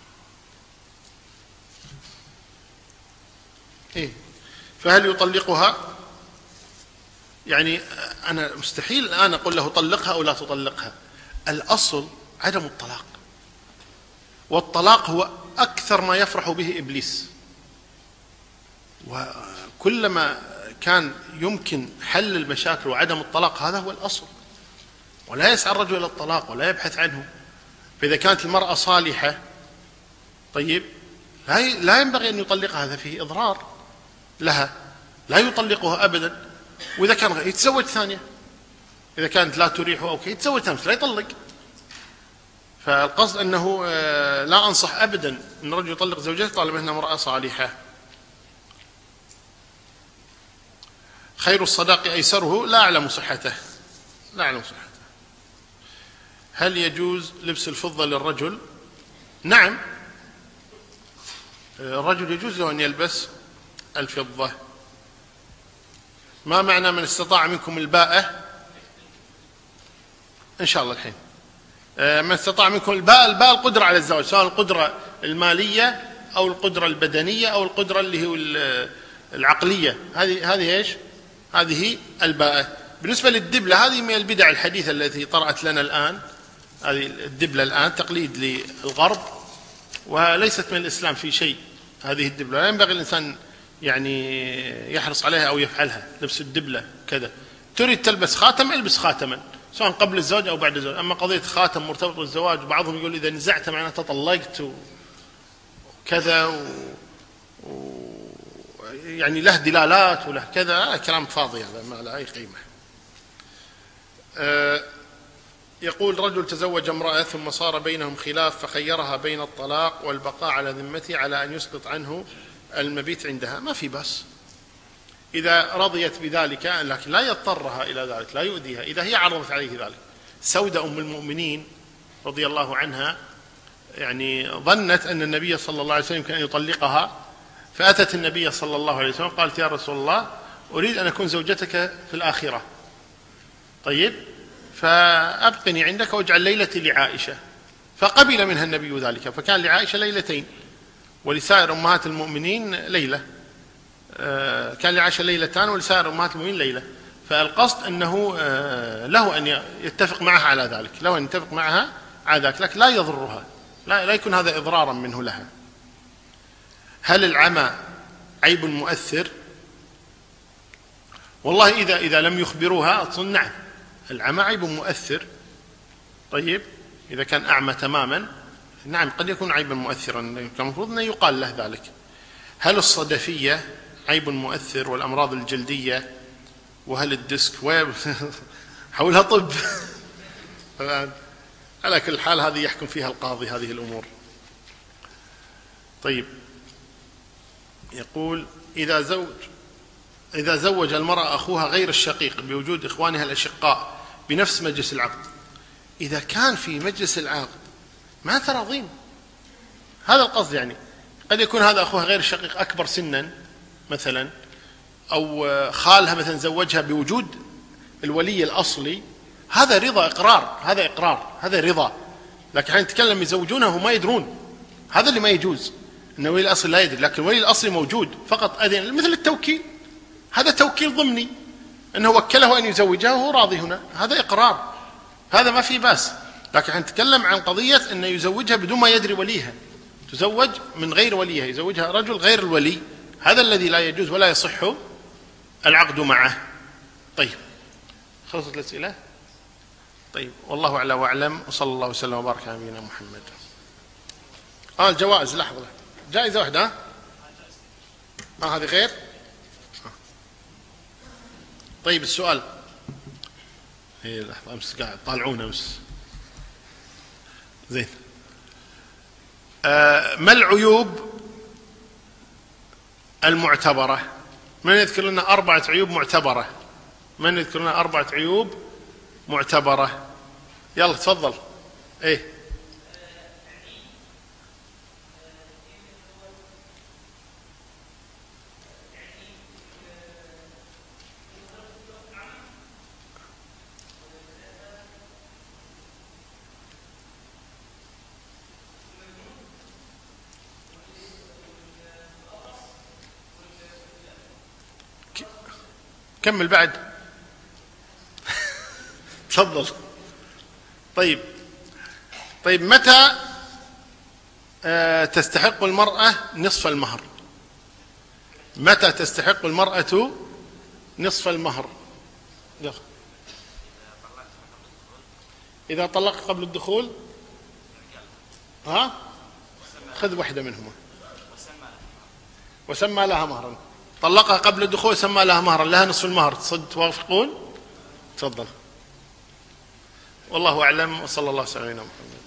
إيه. فهل يطلقها؟ يعني أنا مستحيل الآن أقول له طلقها أو لا تطلقها. الأصل عدم الطلاق. والطلاق هو أكثر ما يفرح به إبليس. وكلما كان يمكن حل المشاكل وعدم الطلاق هذا هو الأصل. ولا يسعى الرجل إلى الطلاق ولا يبحث عنه. فإذا كانت المرأة صالحة طيب لا ينبغي أن يطلقها هذا فيه إضرار لها. لا يطلقها أبدا. وإذا كان يتزوج ثانية. إذا كانت لا تريحه أو كي يتزوج ثانية لا يطلق. فالقصد أنه آه، لا أنصح أبدا أن الرجل يطلق زوجته طالما أنها امرأة صالحة. خير الصداق أيسره لا أعلم صحته. لا أعلم صحته. هل يجوز لبس الفضة للرجل؟ نعم. الرجل يجوز له أن يلبس الفضة. ما معنى من استطاع منكم الباءة؟ إن شاء الله الحين. من استطاع منكم الباء الباء القدرة على الزواج سواء القدرة المالية أو القدرة البدنية أو القدرة اللي هو العقلية. هذه هذه إيش؟ هذه الباءة بالنسبة للدبلة هذه من البدع الحديثة التي طرأت لنا الآن. هذه الدبلة الآن تقليد للغرب وليست من الإسلام في شيء هذه الدبلة. لا ينبغي الإنسان يعني يحرص عليها أو يفعلها. لبس الدبلة كذا. تريد تلبس خاتم البس خاتما سواء قبل الزواج أو بعد الزواج أما قضية خاتم مرتبط بالزواج بعضهم يقول إذا نزعت معناته طلقت وكذا و... و... يعني له دلالات وله كذا كلام فاضي هذا ما له أي قيمة. أه يقول رجل تزوج امرأة ثم صار بينهم خلاف فخيرها بين الطلاق والبقاء على ذمته على أن يسقط عنه المبيت عندها. ما في بس. إذا رضيت بذلك لكن لا يضطرها إلى ذلك لا يؤذيها. إذا هي عرضت عليه ذلك. سودة أم المؤمنين رضي الله عنها يعني ظنت أن النبي صلى الله عليه وسلم كان يطلقها فأتت النبي صلى الله عليه وسلم قالت يا رسول الله أريد أن أكون زوجتك في الآخرة. طيب؟ فأبقني عندك وأجعل ليلتي لعائشة. فقبل منها النبي ذلك فكان لعائشة ليلتين. ولسائر أمهات المؤمنين ليلة. آه، كان لعائشة ليلتان ولسائر أمهات المؤمنين ليلة. فالقصد أنه آه، له أن يتفق معها على ذلك له أن يتفق معها على ذلك لكن لا يضرها لا, لا يكون هذا إضرارا منه لها. هل العمى عيب مؤثر؟ والله إذا إذا لم يخبروها أظن نعم العمى عيب مؤثر. طيب إذا كان أعمى تماما نعم قد يكون عيبا مؤثرا المفروض أنه يقال له ذلك. هل الصدفية عيب مؤثر والأمراض الجلدية؟ وهل الديسك حولها طب. على كل حال هذه يحكم فيها القاضي هذه الأمور. طيب. يقول إذا زوج إذا زوج المرأة أخوها غير الشقيق بوجود إخوانها الأشقاء بنفس مجلس العقد إذا كان في مجلس العقد ما تراضين؟ هذا القصد يعني قد يكون هذا أخوها غير الشقيق أكبر سنا مثلا أو خالها مثلا زوجها بوجود الولي الأصلي هذا رضا إقرار هذا إقرار هذا رضا. لكن حين نتكلم يزوجونه وما يدرون؟ هذا اللي ما يجوز. أن ولي الأصل لا يدري لكن ولي الأصل موجود فقط أذن. مثل التوكيل. هذا توكيل ضمني. أنه وكله أن يزوجها وهو راضي هنا. هذا إقرار. هذا ما في بأس. لكن نتكلم عن قضية أنه يزوجها بدون ما يدري وليها. تزوج من غير وليها. يزوجها رجل غير الولي. هذا الذي لا يجوز ولا يصح العقد معه. طيب. خلصت الأسئلة؟ طيب. والله أعلى وأعلم. وصلى الله وسلم وبارك على نبينا محمد. آه الجوائز. لحظة. جائزة واحدة ما هذه غير؟ طيب السؤال. هي لحظة أمس قاعد طالعونا أمس زين. آه ما العيوب المعتبرة؟ من يذكر لنا أربعة عيوب معتبرة؟ من يذكر لنا أربعة عيوب معتبرة؟ يلا تفضل. إيه. كمل بعد. تفضل. طيب. طيب متى آه، تستحق المرأة نصف المهر؟ متى تستحق المرأة نصف المهر؟ يلا إذا طلق قبل الدخول؟ ها؟ خذ واحدة منهما. وسمى لها مهرا. طلقها قبل الدخول سمى لها مهرا لها نصف المهر. توافقون؟ تفضل. والله أعلم وصلى الله على سيدنا محمد.